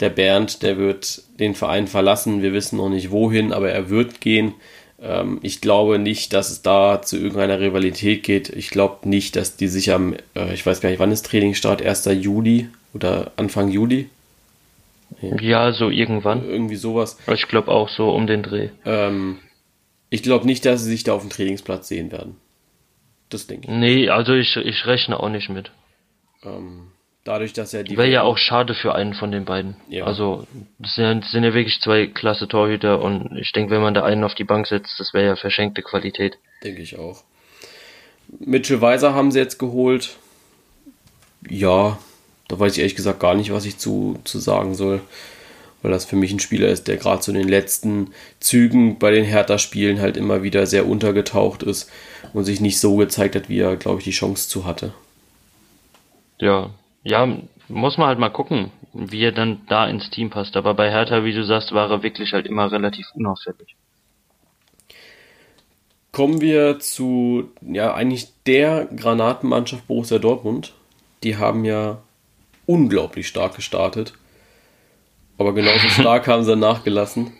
der Bernd, der wird den Verein verlassen, wir wissen noch nicht wohin, aber er wird gehen. Ähm, ich glaube nicht, dass es da zu irgendeiner Rivalität geht. Ich glaube nicht, dass die sich am, äh, ich weiß gar nicht, wann ist Trainingsstart? 1. Juli oder Anfang Juli? Ja, ja so irgendwann. Irgendwie sowas. Ich glaube auch so um den Dreh. Ähm, ich glaube nicht, dass sie sich da auf dem Trainingsplatz sehen werden. Das denke ich. Nee, also ich, ich rechne auch nicht mit. Ähm, Dadurch, dass er die. Wäre ja auch schade für einen von den beiden. Ja. Also, das sind, sind ja wirklich zwei klasse Torhüter und ich denke, wenn man da einen auf die Bank setzt, das wäre ja verschenkte Qualität. Denke ich auch. Mitchell Weiser haben sie jetzt geholt. Ja, da weiß ich ehrlich gesagt gar nicht, was ich zu, zu sagen soll. Weil das für mich ein Spieler ist, der gerade zu so den letzten Zügen bei den Hertha-Spielen halt immer wieder sehr untergetaucht ist und sich nicht so gezeigt hat, wie er, glaube ich, die Chance zu hatte. Ja, ja, muss man halt mal gucken, wie er dann da ins Team passt. Aber bei Hertha, wie du sagst, war er wirklich halt immer relativ unauffällig. Kommen wir zu, ja, eigentlich der Granatenmannschaft Borussia Dortmund. Die haben ja unglaublich stark gestartet. Aber genauso stark haben sie nachgelassen.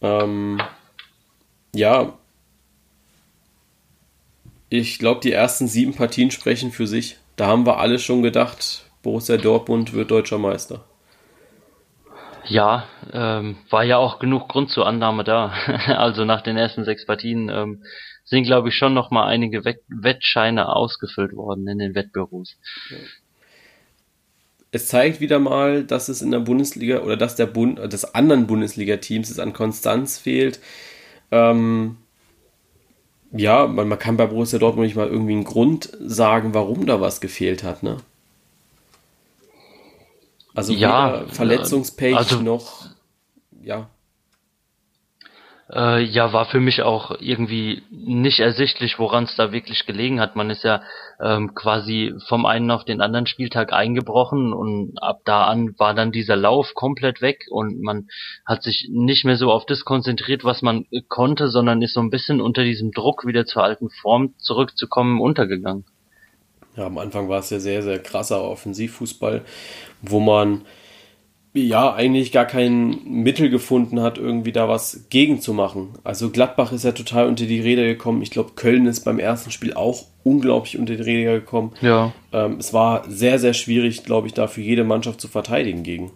Ähm, ja, ich glaube, die ersten sieben Partien sprechen für sich. Da haben wir alle schon gedacht, Borussia Dortmund wird deutscher Meister. Ja, ähm, war ja auch genug Grund zur Annahme da. also nach den ersten sechs Partien ähm, sind, glaube ich, schon noch mal einige Wettscheine ausgefüllt worden in den Wettbüros. Es zeigt wieder mal, dass es in der Bundesliga oder dass der Bund, des anderen Bundesliga-Teams es an Konstanz fehlt. Ähm, ja, man, man kann bei Borussia Dortmund nicht mal irgendwie einen Grund sagen, warum da was gefehlt hat, ne? Also ja, Verletzungspech also, noch, ja. Äh, ja, war für mich auch irgendwie nicht ersichtlich, woran es da wirklich gelegen hat. Man ist ja ähm, quasi vom einen auf den anderen Spieltag eingebrochen und ab da an war dann dieser Lauf komplett weg und man hat sich nicht mehr so auf das konzentriert, was man konnte, sondern ist so ein bisschen unter diesem Druck wieder zur alten Form zurückzukommen untergegangen. Ja, am Anfang war es ja sehr, sehr krasser Offensivfußball, wo man ja eigentlich gar kein Mittel gefunden hat, irgendwie da was gegen zu machen. Also Gladbach ist ja total unter die Räder gekommen. Ich glaube, Köln ist beim ersten Spiel auch unglaublich unter die Räder gekommen. Ja. Ähm, es war sehr, sehr schwierig, glaube ich, da für jede Mannschaft zu verteidigen gegen.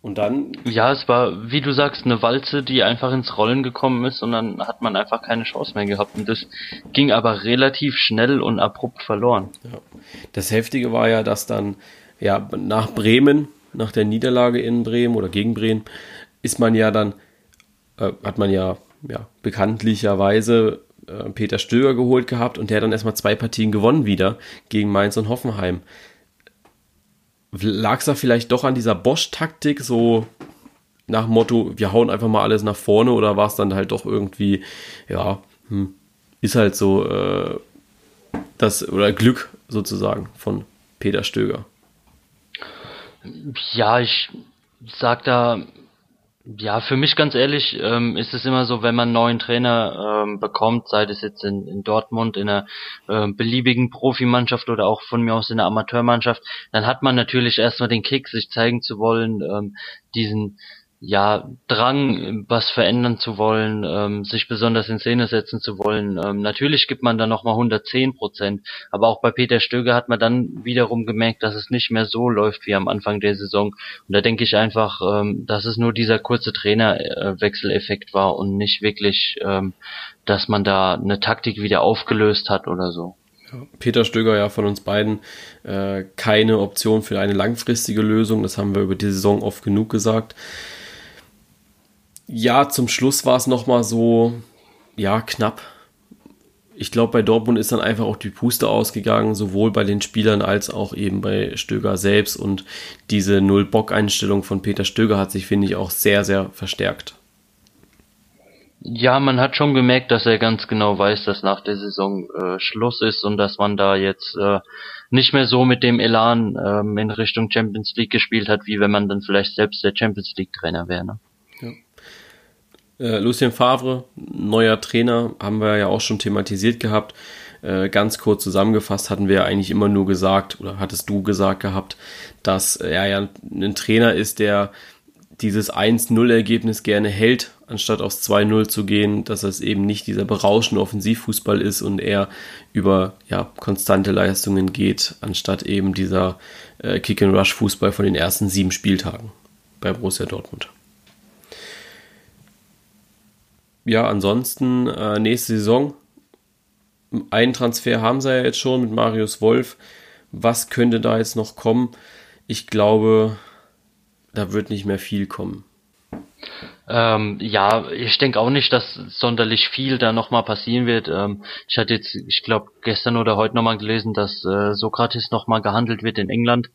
Und dann. Ja, es war, wie du sagst, eine Walze, die einfach ins Rollen gekommen ist und dann hat man einfach keine Chance mehr gehabt. Und das ging aber relativ schnell und abrupt verloren. Ja. Das Heftige war ja, dass dann, ja, nach Bremen nach der Niederlage in Bremen oder gegen Bremen, ist man ja dann, äh, hat man ja, ja bekanntlicherweise äh, Peter Stöger geholt gehabt und der hat dann erstmal zwei Partien gewonnen wieder gegen Mainz und Hoffenheim. Lag es da vielleicht doch an dieser Bosch-Taktik, so nach Motto, wir hauen einfach mal alles nach vorne oder war es dann halt doch irgendwie, ja, hm, ist halt so äh, das, oder Glück sozusagen von Peter Stöger? Ja, ich sag da, ja, für mich ganz ehrlich, ähm, ist es immer so, wenn man einen neuen Trainer ähm, bekommt, sei es jetzt in, in Dortmund, in einer äh, beliebigen Profimannschaft oder auch von mir aus in einer Amateurmannschaft, dann hat man natürlich erstmal den Kick, sich zeigen zu wollen, ähm, diesen ja, Drang, was verändern zu wollen, ähm, sich besonders in Szene setzen zu wollen. Ähm, natürlich gibt man da nochmal 110 Prozent, aber auch bei Peter Stöger hat man dann wiederum gemerkt, dass es nicht mehr so läuft wie am Anfang der Saison. Und da denke ich einfach, ähm, dass es nur dieser kurze Trainerwechseleffekt war und nicht wirklich, ähm, dass man da eine Taktik wieder aufgelöst hat oder so. Peter Stöger ja von uns beiden äh, keine Option für eine langfristige Lösung. Das haben wir über die Saison oft genug gesagt ja, zum Schluss war es nochmal so, ja, knapp. Ich glaube, bei Dortmund ist dann einfach auch die Puste ausgegangen, sowohl bei den Spielern als auch eben bei Stöger selbst. Und diese Null-Bock-Einstellung von Peter Stöger hat sich, finde ich, auch sehr, sehr verstärkt. Ja, man hat schon gemerkt, dass er ganz genau weiß, dass nach der Saison äh, Schluss ist und dass man da jetzt äh, nicht mehr so mit dem Elan ähm, in Richtung Champions League gespielt hat, wie wenn man dann vielleicht selbst der Champions League Trainer wäre. Ne? Ja. Äh, Lucien Favre, neuer Trainer, haben wir ja auch schon thematisiert gehabt. Äh, ganz kurz zusammengefasst hatten wir eigentlich immer nur gesagt, oder hattest du gesagt gehabt, dass er ja ein Trainer ist, der dieses 1-0-Ergebnis gerne hält, anstatt aufs 2-0 zu gehen, dass es eben nicht dieser berauschende Offensivfußball ist und er über ja, konstante Leistungen geht, anstatt eben dieser äh, Kick-and-Rush-Fußball von den ersten sieben Spieltagen bei Borussia Dortmund ja, ansonsten äh, nächste Saison. Einen Transfer haben sie ja jetzt schon mit Marius Wolf. Was könnte da jetzt noch kommen? Ich glaube, da wird nicht mehr viel kommen. Ähm, ja, ich denke auch nicht, dass sonderlich viel da nochmal passieren wird. Ähm, ich hatte jetzt, ich glaube, gestern oder heute nochmal gelesen, dass äh, Sokrates nochmal gehandelt wird in England.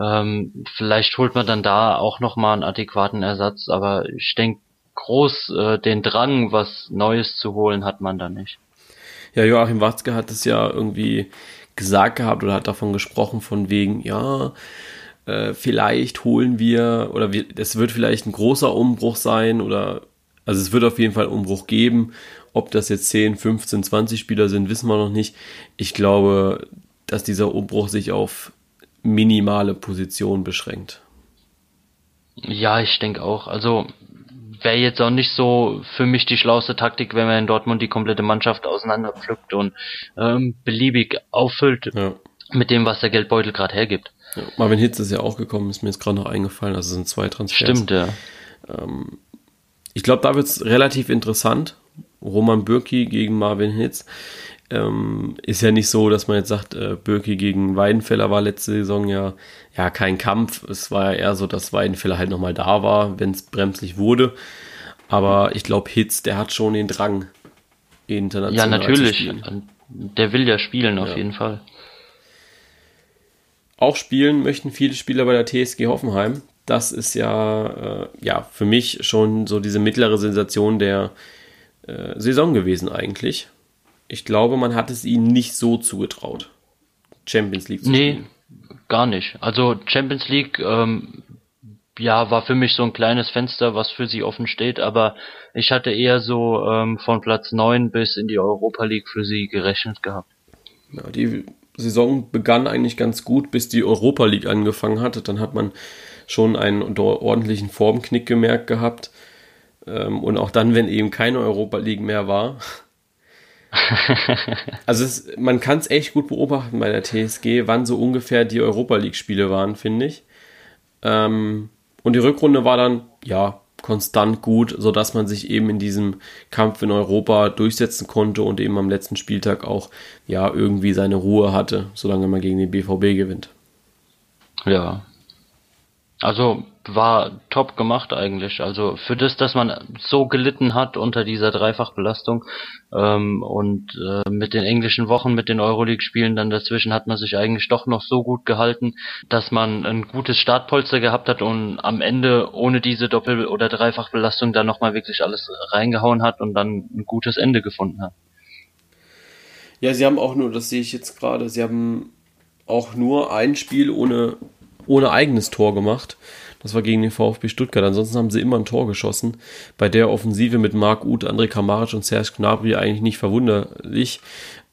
Ähm, vielleicht holt man dann da auch nochmal einen adäquaten Ersatz, aber ich denke, groß äh, den Drang, was Neues zu holen, hat man da nicht. Ja, Joachim Watzke hat es ja irgendwie gesagt gehabt oder hat davon gesprochen, von wegen, ja, äh, vielleicht holen wir oder es wird vielleicht ein großer Umbruch sein oder also es wird auf jeden Fall Umbruch geben. Ob das jetzt 10, 15, 20 Spieler sind, wissen wir noch nicht. Ich glaube, dass dieser Umbruch sich auf minimale Positionen beschränkt. Ja, ich denke auch. Also wäre jetzt auch nicht so für mich die schlauste Taktik, wenn man in Dortmund die komplette Mannschaft auseinanderpflückt und ähm, beliebig auffüllt ja. mit dem, was der Geldbeutel gerade hergibt. Ja, Marvin Hitz ist ja auch gekommen, ist mir jetzt gerade noch eingefallen, also sind zwei Transfers. Stimmt, ja. Ähm, ich glaube, da wird es relativ interessant, Roman Bürki gegen Marvin Hitz. Ähm, ist ja nicht so, dass man jetzt sagt, äh, Bürki gegen Weidenfeller war letzte Saison ja, ja kein Kampf. Es war ja eher so, dass Weidenfeller halt nochmal da war, wenn es bremslich wurde. Aber ich glaube, Hitz, der hat schon den Drang, international Ja, natürlich. Der will ja spielen, auf ja. jeden Fall. Auch spielen möchten viele Spieler bei der TSG Hoffenheim. Das ist ja, äh, ja für mich schon so diese mittlere Sensation der äh, Saison gewesen eigentlich. Ich glaube, man hat es ihnen nicht so zugetraut, Champions League zu nee, spielen. Nee, gar nicht. Also Champions League, ähm, ja, war für mich so ein kleines Fenster, was für sie offen steht, aber ich hatte eher so ähm, von Platz 9 bis in die Europa League für sie gerechnet gehabt. Ja, die Saison begann eigentlich ganz gut, bis die Europa League angefangen hatte. Dann hat man schon einen ordentlichen Formknick gemerkt gehabt. Ähm, und auch dann, wenn eben keine Europa League mehr war. also es, man kann es echt gut beobachten bei der TSG, wann so ungefähr die Europa League-Spiele waren, finde ich. Ähm, und die Rückrunde war dann, ja, konstant gut, sodass man sich eben in diesem Kampf in Europa durchsetzen konnte und eben am letzten Spieltag auch ja irgendwie seine Ruhe hatte, solange man gegen den BVB gewinnt. Ja, also war top gemacht eigentlich. Also für das, dass man so gelitten hat unter dieser Dreifachbelastung ähm, und äh, mit den englischen Wochen, mit den Euroleague-Spielen dann dazwischen hat man sich eigentlich doch noch so gut gehalten, dass man ein gutes Startpolster gehabt hat und am Ende ohne diese Doppel- oder Dreifachbelastung dann nochmal wirklich alles reingehauen hat und dann ein gutes Ende gefunden hat. Ja, sie haben auch nur, das sehe ich jetzt gerade, sie haben auch nur ein Spiel ohne ohne eigenes Tor gemacht. Das war gegen den VfB Stuttgart. Ansonsten haben sie immer ein Tor geschossen. Bei der Offensive mit Marc Uth, André Kramaric und Serge Gnabry eigentlich nicht verwunderlich.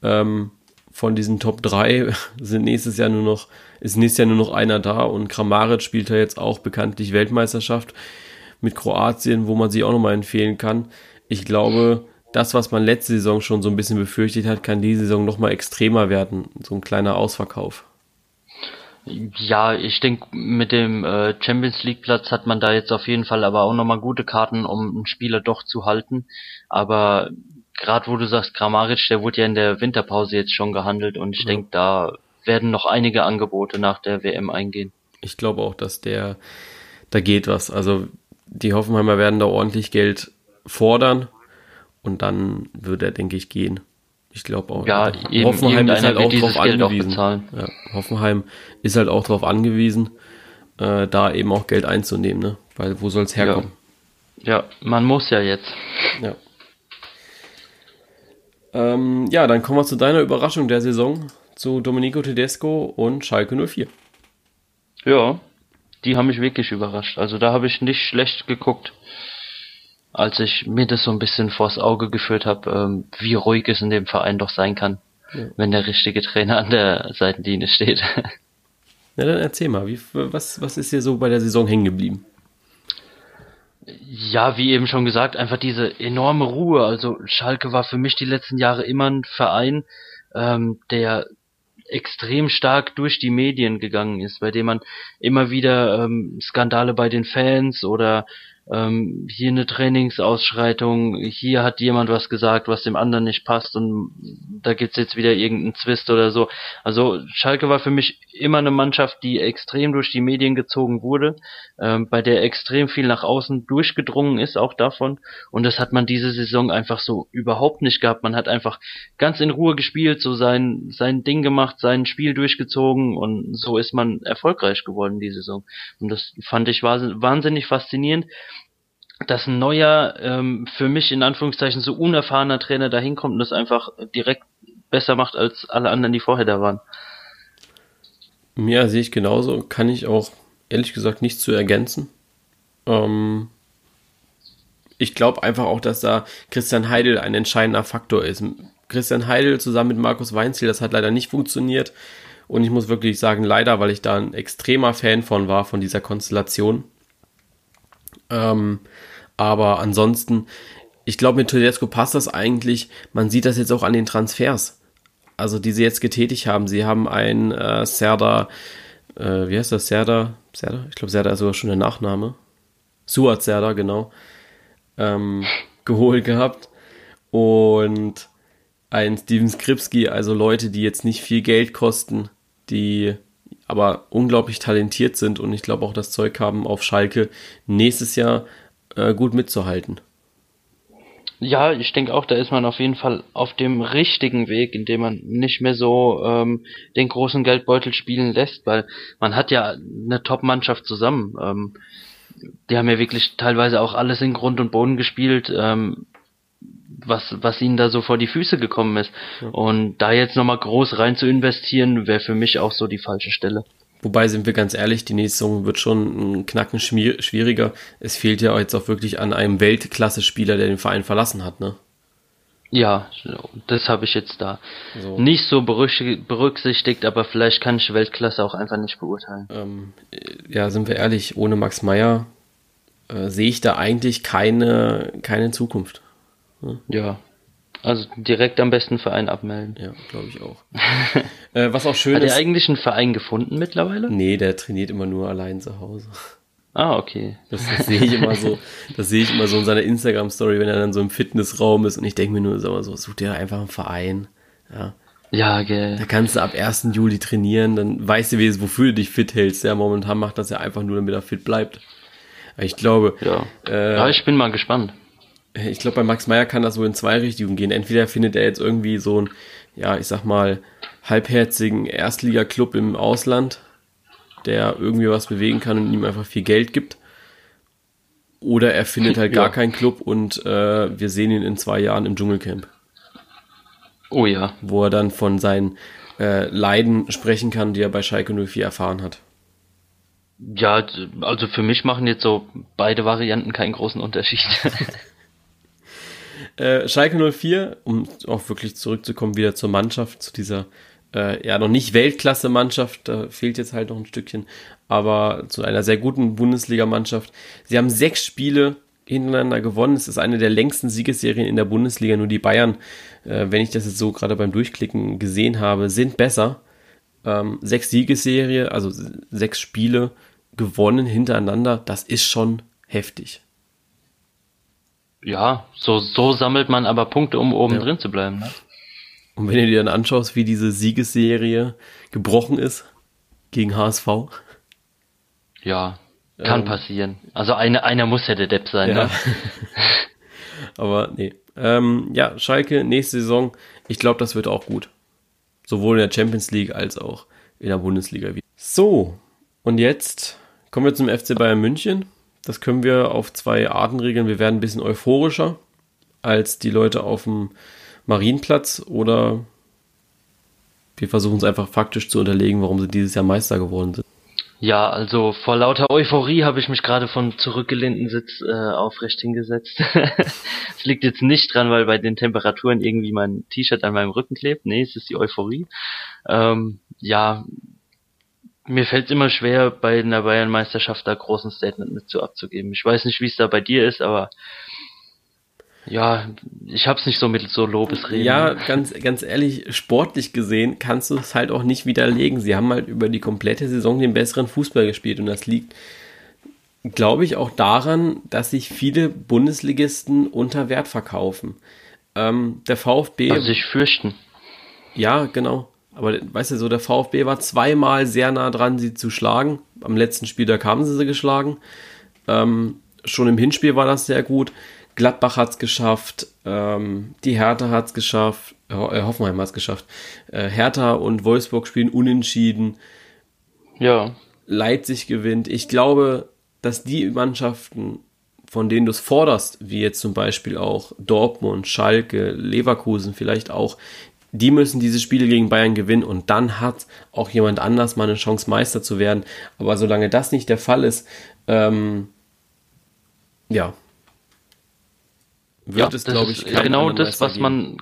Ähm, von diesen Top 3 sind nächstes Jahr nur noch, ist nächstes Jahr nur noch einer da und Kramaric spielt ja jetzt auch bekanntlich Weltmeisterschaft mit Kroatien, wo man sie auch nochmal empfehlen kann. Ich glaube, das, was man letzte Saison schon so ein bisschen befürchtet hat, kann diese Saison nochmal extremer werden. So ein kleiner Ausverkauf. Ja, ich denke, mit dem äh, Champions League Platz hat man da jetzt auf jeden Fall aber auch nochmal gute Karten, um einen Spieler doch zu halten. Aber gerade wo du sagst, Kramaric, der wurde ja in der Winterpause jetzt schon gehandelt und ich ja. denke, da werden noch einige Angebote nach der WM eingehen. Ich glaube auch, dass der, da geht was. Also die Hoffenheimer werden da ordentlich Geld fordern und dann wird er, denke ich, gehen. Ich glaube auch. Ja, eben, Hoffenheim ist halt auch darauf angewiesen. Auch ja, Hoffenheim ist halt auch darauf angewiesen, äh, da eben auch Geld einzunehmen, ne? Weil wo soll es herkommen? Ja. ja. man muss ja jetzt. Ja. Ähm, ja, dann kommen wir zu deiner Überraschung der Saison, zu Domenico Tedesco und Schalke 04. Ja, die haben mich wirklich überrascht. Also da habe ich nicht schlecht geguckt als ich mir das so ein bisschen vors Auge geführt habe, ähm, wie ruhig es in dem Verein doch sein kann, ja. wenn der richtige Trainer an der Seitenlinie steht. Na dann erzähl mal, wie, was, was ist dir so bei der Saison hängen geblieben? Ja, wie eben schon gesagt, einfach diese enorme Ruhe. Also Schalke war für mich die letzten Jahre immer ein Verein, ähm, der extrem stark durch die Medien gegangen ist, bei dem man immer wieder ähm, Skandale bei den Fans oder ähm, hier eine Trainingsausschreitung, hier hat jemand was gesagt, was dem anderen nicht passt und da gibt's jetzt wieder irgendeinen Zwist oder so. Also Schalke war für mich immer eine Mannschaft, die extrem durch die Medien gezogen wurde, ähm, bei der extrem viel nach außen durchgedrungen ist, auch davon. Und das hat man diese Saison einfach so überhaupt nicht gehabt. Man hat einfach ganz in Ruhe gespielt, so sein, sein Ding gemacht, sein Spiel durchgezogen und so ist man erfolgreich geworden die Saison. Und das fand ich wahnsinnig faszinierend dass ein neuer, ähm, für mich in Anführungszeichen so unerfahrener Trainer da hinkommt und das einfach direkt besser macht als alle anderen, die vorher da waren. Ja, sehe ich genauso. Kann ich auch ehrlich gesagt nichts zu ergänzen. Ähm, ich glaube einfach auch, dass da Christian Heidel ein entscheidender Faktor ist. Christian Heidel zusammen mit Markus Weinziel, das hat leider nicht funktioniert. Und ich muss wirklich sagen, leider, weil ich da ein extremer Fan von war, von dieser Konstellation. Ähm, aber ansonsten, ich glaube, mit Tedesco passt das eigentlich. Man sieht das jetzt auch an den Transfers. Also, die sie jetzt getätigt haben. Sie haben ein äh, Serda, äh, wie heißt das? Serda? Serda? Ich glaube, Serda ist sogar schon der Nachname. Suat Serda, genau. Ähm, geholt gehabt. und ein Steven Skripski, also Leute, die jetzt nicht viel Geld kosten, die aber unglaublich talentiert sind und ich glaube auch das Zeug haben, auf Schalke nächstes Jahr äh, gut mitzuhalten. Ja, ich denke auch, da ist man auf jeden Fall auf dem richtigen Weg, indem man nicht mehr so ähm, den großen Geldbeutel spielen lässt, weil man hat ja eine Top-Mannschaft zusammen. Ähm, die haben ja wirklich teilweise auch alles in Grund und Boden gespielt, ähm, was, was ihnen da so vor die Füße gekommen ist. Ja. Und da jetzt nochmal groß rein zu investieren, wäre für mich auch so die falsche Stelle. Wobei, sind wir ganz ehrlich, die nächste Saison wird schon ein Knacken schwieriger. Es fehlt ja jetzt auch wirklich an einem Weltklasse-Spieler, der den Verein verlassen hat, ne? Ja, das habe ich jetzt da so. nicht so berücksichtigt, aber vielleicht kann ich Weltklasse auch einfach nicht beurteilen. Ähm, ja, sind wir ehrlich, ohne Max Meyer äh, sehe ich da eigentlich keine, keine Zukunft. Ja, also direkt am besten Verein abmelden. Ja, glaube ich auch. äh, was auch schön Hat ist. Hat er eigentlich einen Verein gefunden mittlerweile? Nee, der trainiert immer nur allein zu Hause. Ah, okay. Das, das sehe ich immer so, das sehe ich immer so in seiner Instagram-Story, wenn er dann so im Fitnessraum ist und ich denke mir nur, sag mal so, such dir einfach einen Verein. Ja. Ja, gell. Da kannst du ab 1. Juli trainieren, dann weißt du, wie, wofür du dich fit hältst. Ja, momentan macht das ja einfach nur, damit er fit bleibt. Ich glaube. Ja. Äh, ja, ich bin mal gespannt ich glaube, bei Max Meyer kann das so in zwei Richtungen gehen. Entweder findet er jetzt irgendwie so einen, ja, ich sag mal, halbherzigen Erstliga-Club im Ausland, der irgendwie was bewegen kann und ihm einfach viel Geld gibt. Oder er findet halt ja. gar keinen Club und äh, wir sehen ihn in zwei Jahren im Dschungelcamp. Oh ja. Wo er dann von seinen äh, Leiden sprechen kann, die er bei Schalke 04 erfahren hat. Ja, also für mich machen jetzt so beide Varianten keinen großen Unterschied. Äh, Schalke 04, um auch wirklich zurückzukommen wieder zur Mannschaft, zu dieser äh, ja noch nicht Weltklasse-Mannschaft, da fehlt jetzt halt noch ein Stückchen, aber zu einer sehr guten Bundesliga-Mannschaft. Sie haben sechs Spiele hintereinander gewonnen. Es ist eine der längsten Siegesserien in der Bundesliga. Nur die Bayern, äh, wenn ich das jetzt so gerade beim Durchklicken gesehen habe, sind besser. Ähm, sechs Siegesserie, also sechs Spiele gewonnen hintereinander, das ist schon heftig. Ja, so, so sammelt man aber Punkte, um oben ja. drin zu bleiben. Ne? Und wenn du dir dann anschaust, wie diese Siegesserie gebrochen ist gegen HSV. Ja, kann ähm, passieren. Also eine, einer muss ja der Depp sein. Ja. Ne? aber nee. Ähm, ja, Schalke, nächste Saison, ich glaube, das wird auch gut. Sowohl in der Champions League als auch in der Bundesliga. So, und jetzt kommen wir zum FC Bayern München. Das können wir auf zwei Arten regeln. Wir werden ein bisschen euphorischer als die Leute auf dem Marienplatz oder wir versuchen es einfach faktisch zu unterlegen, warum sie dieses Jahr Meister geworden sind. Ja, also vor lauter Euphorie habe ich mich gerade vom zurückgelehnten Sitz äh, aufrecht hingesetzt. Es liegt jetzt nicht dran, weil bei den Temperaturen irgendwie mein T-Shirt an meinem Rücken klebt. Nee, es ist die Euphorie. Ähm, ja, mir fällt es immer schwer, bei einer Bayern-Meisterschaft da großen Statement mit zu abzugeben. Ich weiß nicht, wie es da bei dir ist, aber ja, ich hab's nicht so mit so Lobesreden. Ja, ganz, ganz ehrlich, sportlich gesehen kannst du es halt auch nicht widerlegen. Sie haben halt über die komplette Saison den besseren Fußball gespielt und das liegt, glaube ich, auch daran, dass sich viele Bundesligisten unter Wert verkaufen. Ähm, der VfB. Also sich fürchten. Ja, genau. Aber weißt du, so der VfB war zweimal sehr nah dran, sie zu schlagen. Am letzten Spiel, da kamen sie sie geschlagen. Ähm, schon im Hinspiel war das sehr gut. Gladbach hat es geschafft, ähm, die Hertha hat es geschafft, äh, Hoffenheim hat es geschafft. Äh, Hertha und Wolfsburg spielen unentschieden. Ja. Leipzig gewinnt. Ich glaube, dass die Mannschaften, von denen du es forderst, wie jetzt zum Beispiel auch Dortmund, Schalke, Leverkusen vielleicht auch, die müssen diese Spiele gegen Bayern gewinnen und dann hat auch jemand anders mal eine Chance, Meister zu werden. Aber solange das nicht der Fall ist, ähm, ja, wird ja, es, glaube ich, genau das, was man,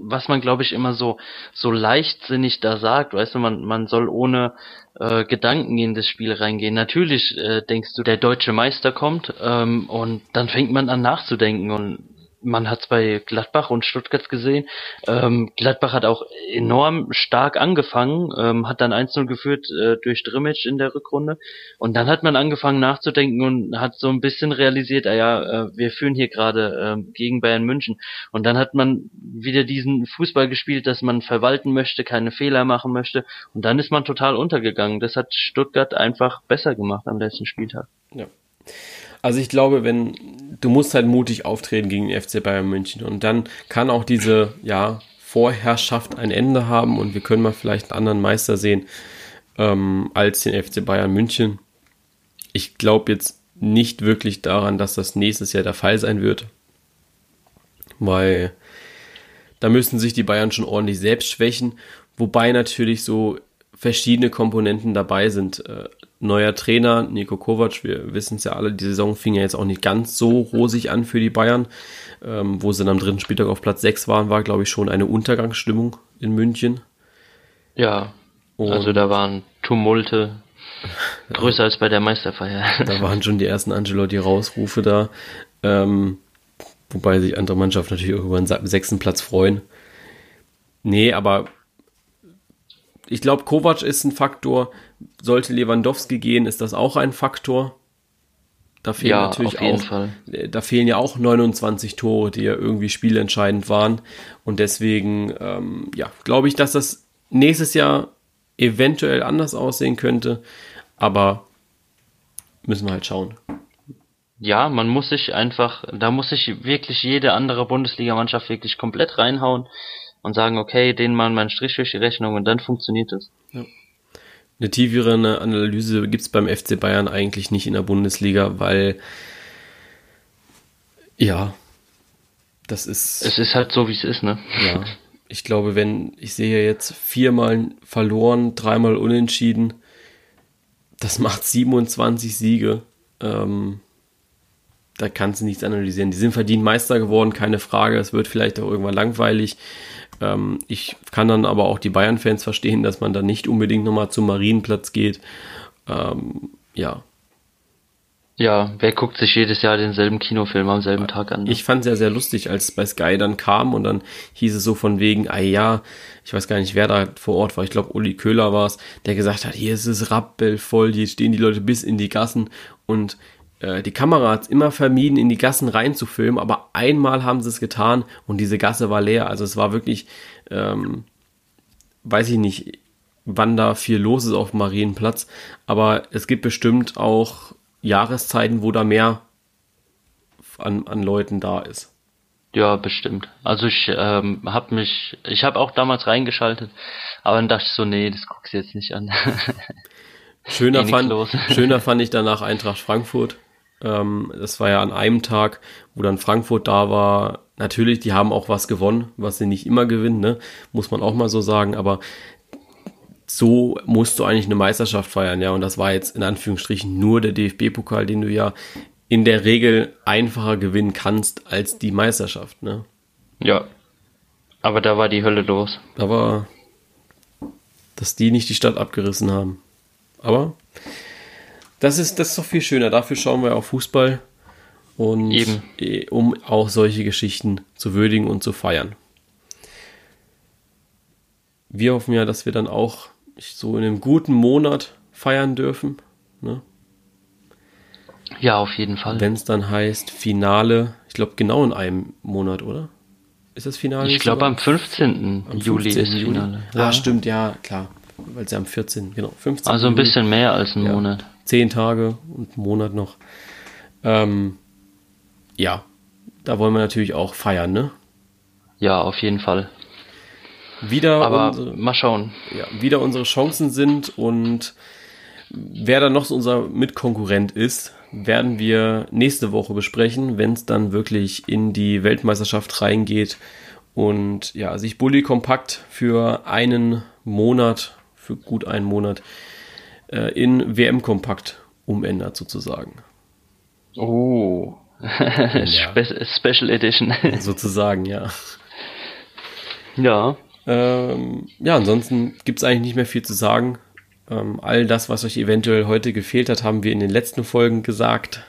was man, glaube ich, immer so, so leichtsinnig da sagt. Weißt du, man, man soll ohne äh, Gedanken in das Spiel reingehen. Natürlich äh, denkst du, der deutsche Meister kommt ähm, und dann fängt man an nachzudenken und man hat es bei Gladbach und Stuttgart gesehen. Ähm, Gladbach hat auch enorm stark angefangen, ähm, hat dann 1-0 geführt äh, durch Drimmitsch in der Rückrunde. Und dann hat man angefangen nachzudenken und hat so ein bisschen realisiert, ah ja, äh, wir führen hier gerade äh, gegen Bayern München. Und dann hat man wieder diesen Fußball gespielt, dass man verwalten möchte, keine Fehler machen möchte. Und dann ist man total untergegangen. Das hat Stuttgart einfach besser gemacht am letzten Spieltag. Ja. Also ich glaube, wenn du musst halt mutig auftreten gegen den FC Bayern München und dann kann auch diese ja Vorherrschaft ein Ende haben und wir können mal vielleicht einen anderen Meister sehen ähm, als den FC Bayern München. Ich glaube jetzt nicht wirklich daran, dass das nächstes Jahr der Fall sein wird, weil da müssen sich die Bayern schon ordentlich selbst schwächen, wobei natürlich so verschiedene Komponenten dabei sind. Äh, neuer Trainer, Nico Kovac, wir wissen es ja alle, die Saison fing ja jetzt auch nicht ganz so rosig an für die Bayern. Ähm, wo sie dann am dritten Spieltag auf Platz 6 waren, war, glaube ich, schon eine Untergangsstimmung in München. Ja, Und also da waren Tumulte größer als bei der Meisterfeier. Da waren schon die ersten Angelotti-Rausrufe da. Ähm, wobei sich andere Mannschaften natürlich auch über den sechsten Platz freuen. Nee, aber ich glaube, Kovac ist ein Faktor. Sollte Lewandowski gehen, ist das auch ein Faktor. Da fehlen ja, natürlich auch, Fall. Äh, da fehlen ja auch 29 Tore, die ja irgendwie spielentscheidend waren. Und deswegen, ähm, ja, glaube ich, dass das nächstes Jahr eventuell anders aussehen könnte. Aber müssen wir halt schauen. Ja, man muss sich einfach, da muss sich wirklich jede andere Bundesligamannschaft wirklich komplett reinhauen und sagen, okay, den mal meinen Strich durch die Rechnung und dann funktioniert es. Ja. Eine tiefere Analyse gibt es beim FC Bayern eigentlich nicht in der Bundesliga, weil ja, das ist. Es ist halt so, wie es ist, ne? Ja. Ich glaube, wenn, ich sehe jetzt viermal verloren, dreimal unentschieden, das macht 27 Siege. Ähm, da kannst du nichts analysieren. Die sind verdient Meister geworden, keine Frage. Es wird vielleicht auch irgendwann langweilig. Ähm, ich kann dann aber auch die Bayern-Fans verstehen, dass man da nicht unbedingt nochmal zum Marienplatz geht. Ähm, ja. Ja, wer guckt sich jedes Jahr denselben Kinofilm am selben Tag an? Ne? Ich fand es ja sehr lustig, als es bei Sky dann kam und dann hieß es so von wegen, ah ja, ich weiß gar nicht, wer da vor Ort war, ich glaube Uli Köhler war es, der gesagt hat, hier ist es rappelvoll, hier stehen die Leute bis in die Gassen und äh, die Kamera hat immer vermieden, in die Gassen reinzufilmen, aber einmal haben sie es getan und diese Gasse war leer. Also es war wirklich, ähm, weiß ich nicht, wann da viel los ist auf Marienplatz, aber es gibt bestimmt auch Jahreszeiten, wo da mehr an, an Leuten da ist. Ja, bestimmt. Also ich ähm, habe mich, ich habe auch damals reingeschaltet, aber dann dachte ich so, nee, das guckst du jetzt nicht an. schöner, fand, schöner fand ich danach Eintracht Frankfurt. Ähm, das war ja an einem Tag, wo dann Frankfurt da war. Natürlich, die haben auch was gewonnen, was sie nicht immer gewinnen, ne? muss man auch mal so sagen. Aber so musst du eigentlich eine Meisterschaft feiern, ja. Und das war jetzt in Anführungsstrichen nur der DFB-Pokal, den du ja in der Regel einfacher gewinnen kannst als die Meisterschaft, ne? Ja. Aber da war die Hölle los. Aber dass die nicht die Stadt abgerissen haben. Aber das ist, das ist doch viel schöner. Dafür schauen wir auf Fußball. Und Eben. Eh, um auch solche Geschichten zu würdigen und zu feiern. Wir hoffen ja, dass wir dann auch so in einem guten Monat feiern dürfen. Ne? Ja, auf jeden Fall. Wenn es dann heißt Finale, ich glaube genau in einem Monat, oder? Ist das Finale? Ich glaube am 15. Am Juli 15. ist Finale. Ja. Ah, stimmt, ja, klar. Weil sie am 14. genau, 15. Also ein bisschen mehr als ein ja. Monat zehn Tage und einen Monat noch. Ähm, ja, da wollen wir natürlich auch feiern, ne? Ja, auf jeden Fall. Wieder Aber unsere, mal schauen. Ja, wieder unsere Chancen sind und wer dann noch so unser Mitkonkurrent ist, werden wir nächste Woche besprechen, wenn es dann wirklich in die Weltmeisterschaft reingeht und ja, sich Bully kompakt für einen Monat, für gut einen Monat äh, in WM-Kompakt umändert sozusagen. Oh, Spe Special Edition. sozusagen, ja. Ja. Ähm, ja, ansonsten gibt es eigentlich nicht mehr viel zu sagen. Ähm, all das, was euch eventuell heute gefehlt hat, haben wir in den letzten Folgen gesagt,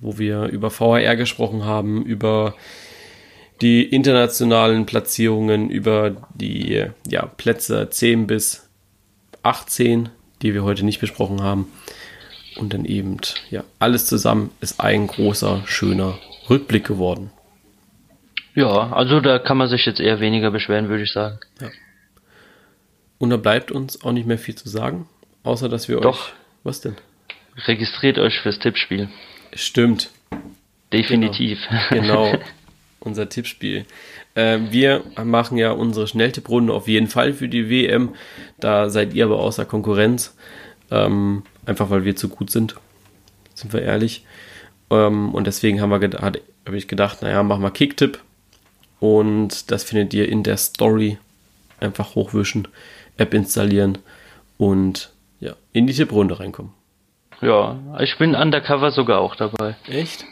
wo wir über VHR gesprochen haben, über die internationalen Platzierungen über die ja, Plätze 10 bis 18, die wir heute nicht besprochen haben. Und dann eben, ja, alles zusammen ist ein großer, schöner Rückblick geworden. Ja, also da kann man sich jetzt eher weniger beschweren, würde ich sagen. Ja. Und da bleibt uns auch nicht mehr viel zu sagen, außer dass wir Doch. euch. Was denn? Registriert euch fürs Tippspiel. Stimmt. Definitiv. Genau. genau. Unser Tippspiel. Äh, wir machen ja unsere Schnelltipprunde auf jeden Fall für die WM. Da seid ihr aber außer Konkurrenz. Ähm, einfach weil wir zu gut sind. Sind wir ehrlich. Ähm, und deswegen haben wir habe ich gedacht, naja, machen wir Kicktipp. Und das findet ihr in der Story. Einfach hochwischen, App installieren und ja, in die Tipprunde reinkommen. Ja, ich bin undercover sogar auch dabei. Echt?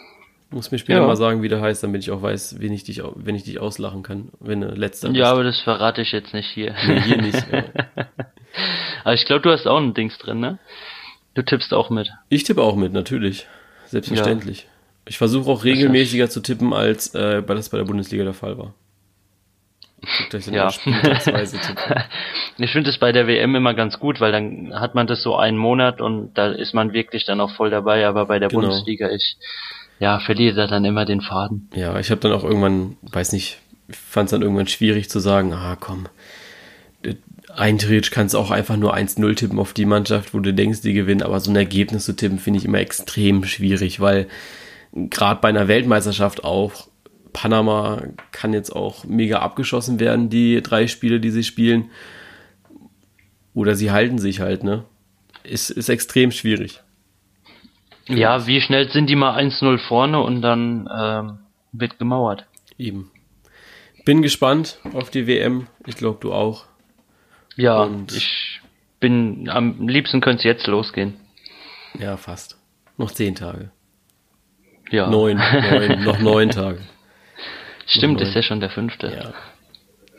Muss mir später ja. mal sagen, wie der heißt, damit ich auch weiß, wen ich dich, wenn ich dich auslachen kann, wenn du letzter Ja, aber das verrate ich jetzt nicht hier. Nee, hier nicht. Aber ich glaube, du hast auch ein Dings drin, ne? Du tippst auch mit. Ich tippe auch mit, natürlich. Selbstverständlich. Ja. Ich versuche auch regelmäßiger zu tippen, als äh, das bei der Bundesliga der Fall war. Ja. ich finde es bei der WM immer ganz gut, weil dann hat man das so einen Monat und da ist man wirklich dann auch voll dabei, aber bei der genau. Bundesliga, ich ja, verliere da dann immer den Faden. Ja, ich habe dann auch irgendwann, weiß nicht, fand es dann irgendwann schwierig zu sagen, ah komm, Eintritt kannst auch einfach nur 1-0 tippen auf die Mannschaft, wo du denkst, die gewinnen, aber so ein Ergebnis zu tippen, finde ich immer extrem schwierig, weil gerade bei einer Weltmeisterschaft auch Panama kann jetzt auch mega abgeschossen werden, die drei Spiele, die sie spielen. Oder sie halten sich halt, ne? Ist, ist extrem schwierig. Ja, wie schnell sind die mal 1-0 vorne und dann ähm, wird gemauert. Eben. Bin gespannt auf die WM. Ich glaube, du auch. Ja, und ich bin am liebsten könnte es jetzt losgehen. Ja, fast. Noch zehn Tage. Ja. Neun, neun noch neun Tage. Stimmt, ist ja schon der fünfte. Ja.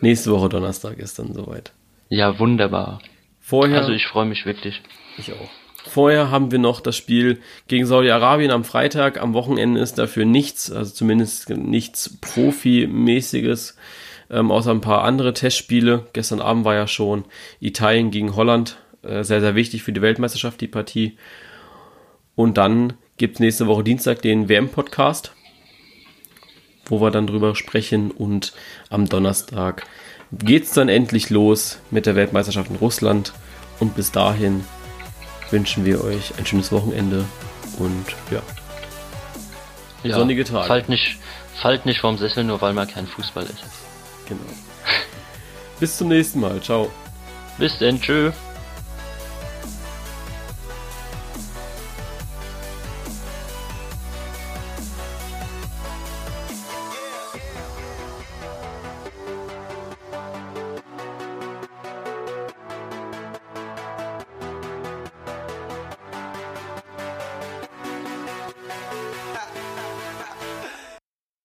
Nächste Woche Donnerstag ist dann soweit. Ja, wunderbar. Vorher. Also ich freue mich wirklich. Ich auch. Vorher haben wir noch das Spiel gegen Saudi-Arabien am Freitag. Am Wochenende ist dafür nichts, also zumindest nichts Profimäßiges, ähm, außer ein paar andere Testspiele. Gestern Abend war ja schon Italien gegen Holland. Äh, sehr, sehr wichtig für die Weltmeisterschaft, die Partie. Und dann gibt es nächste Woche Dienstag den WM-Podcast wo wir dann drüber sprechen. Und am Donnerstag geht es dann endlich los mit der Weltmeisterschaft in Russland. Und bis dahin wünschen wir euch ein schönes Wochenende und ja. ja sonnige Tage. Fallt nicht, fallt nicht vom Sessel, nur weil man kein Fußball ist. Genau. bis zum nächsten Mal. Ciao. Bis denn. Tschüss.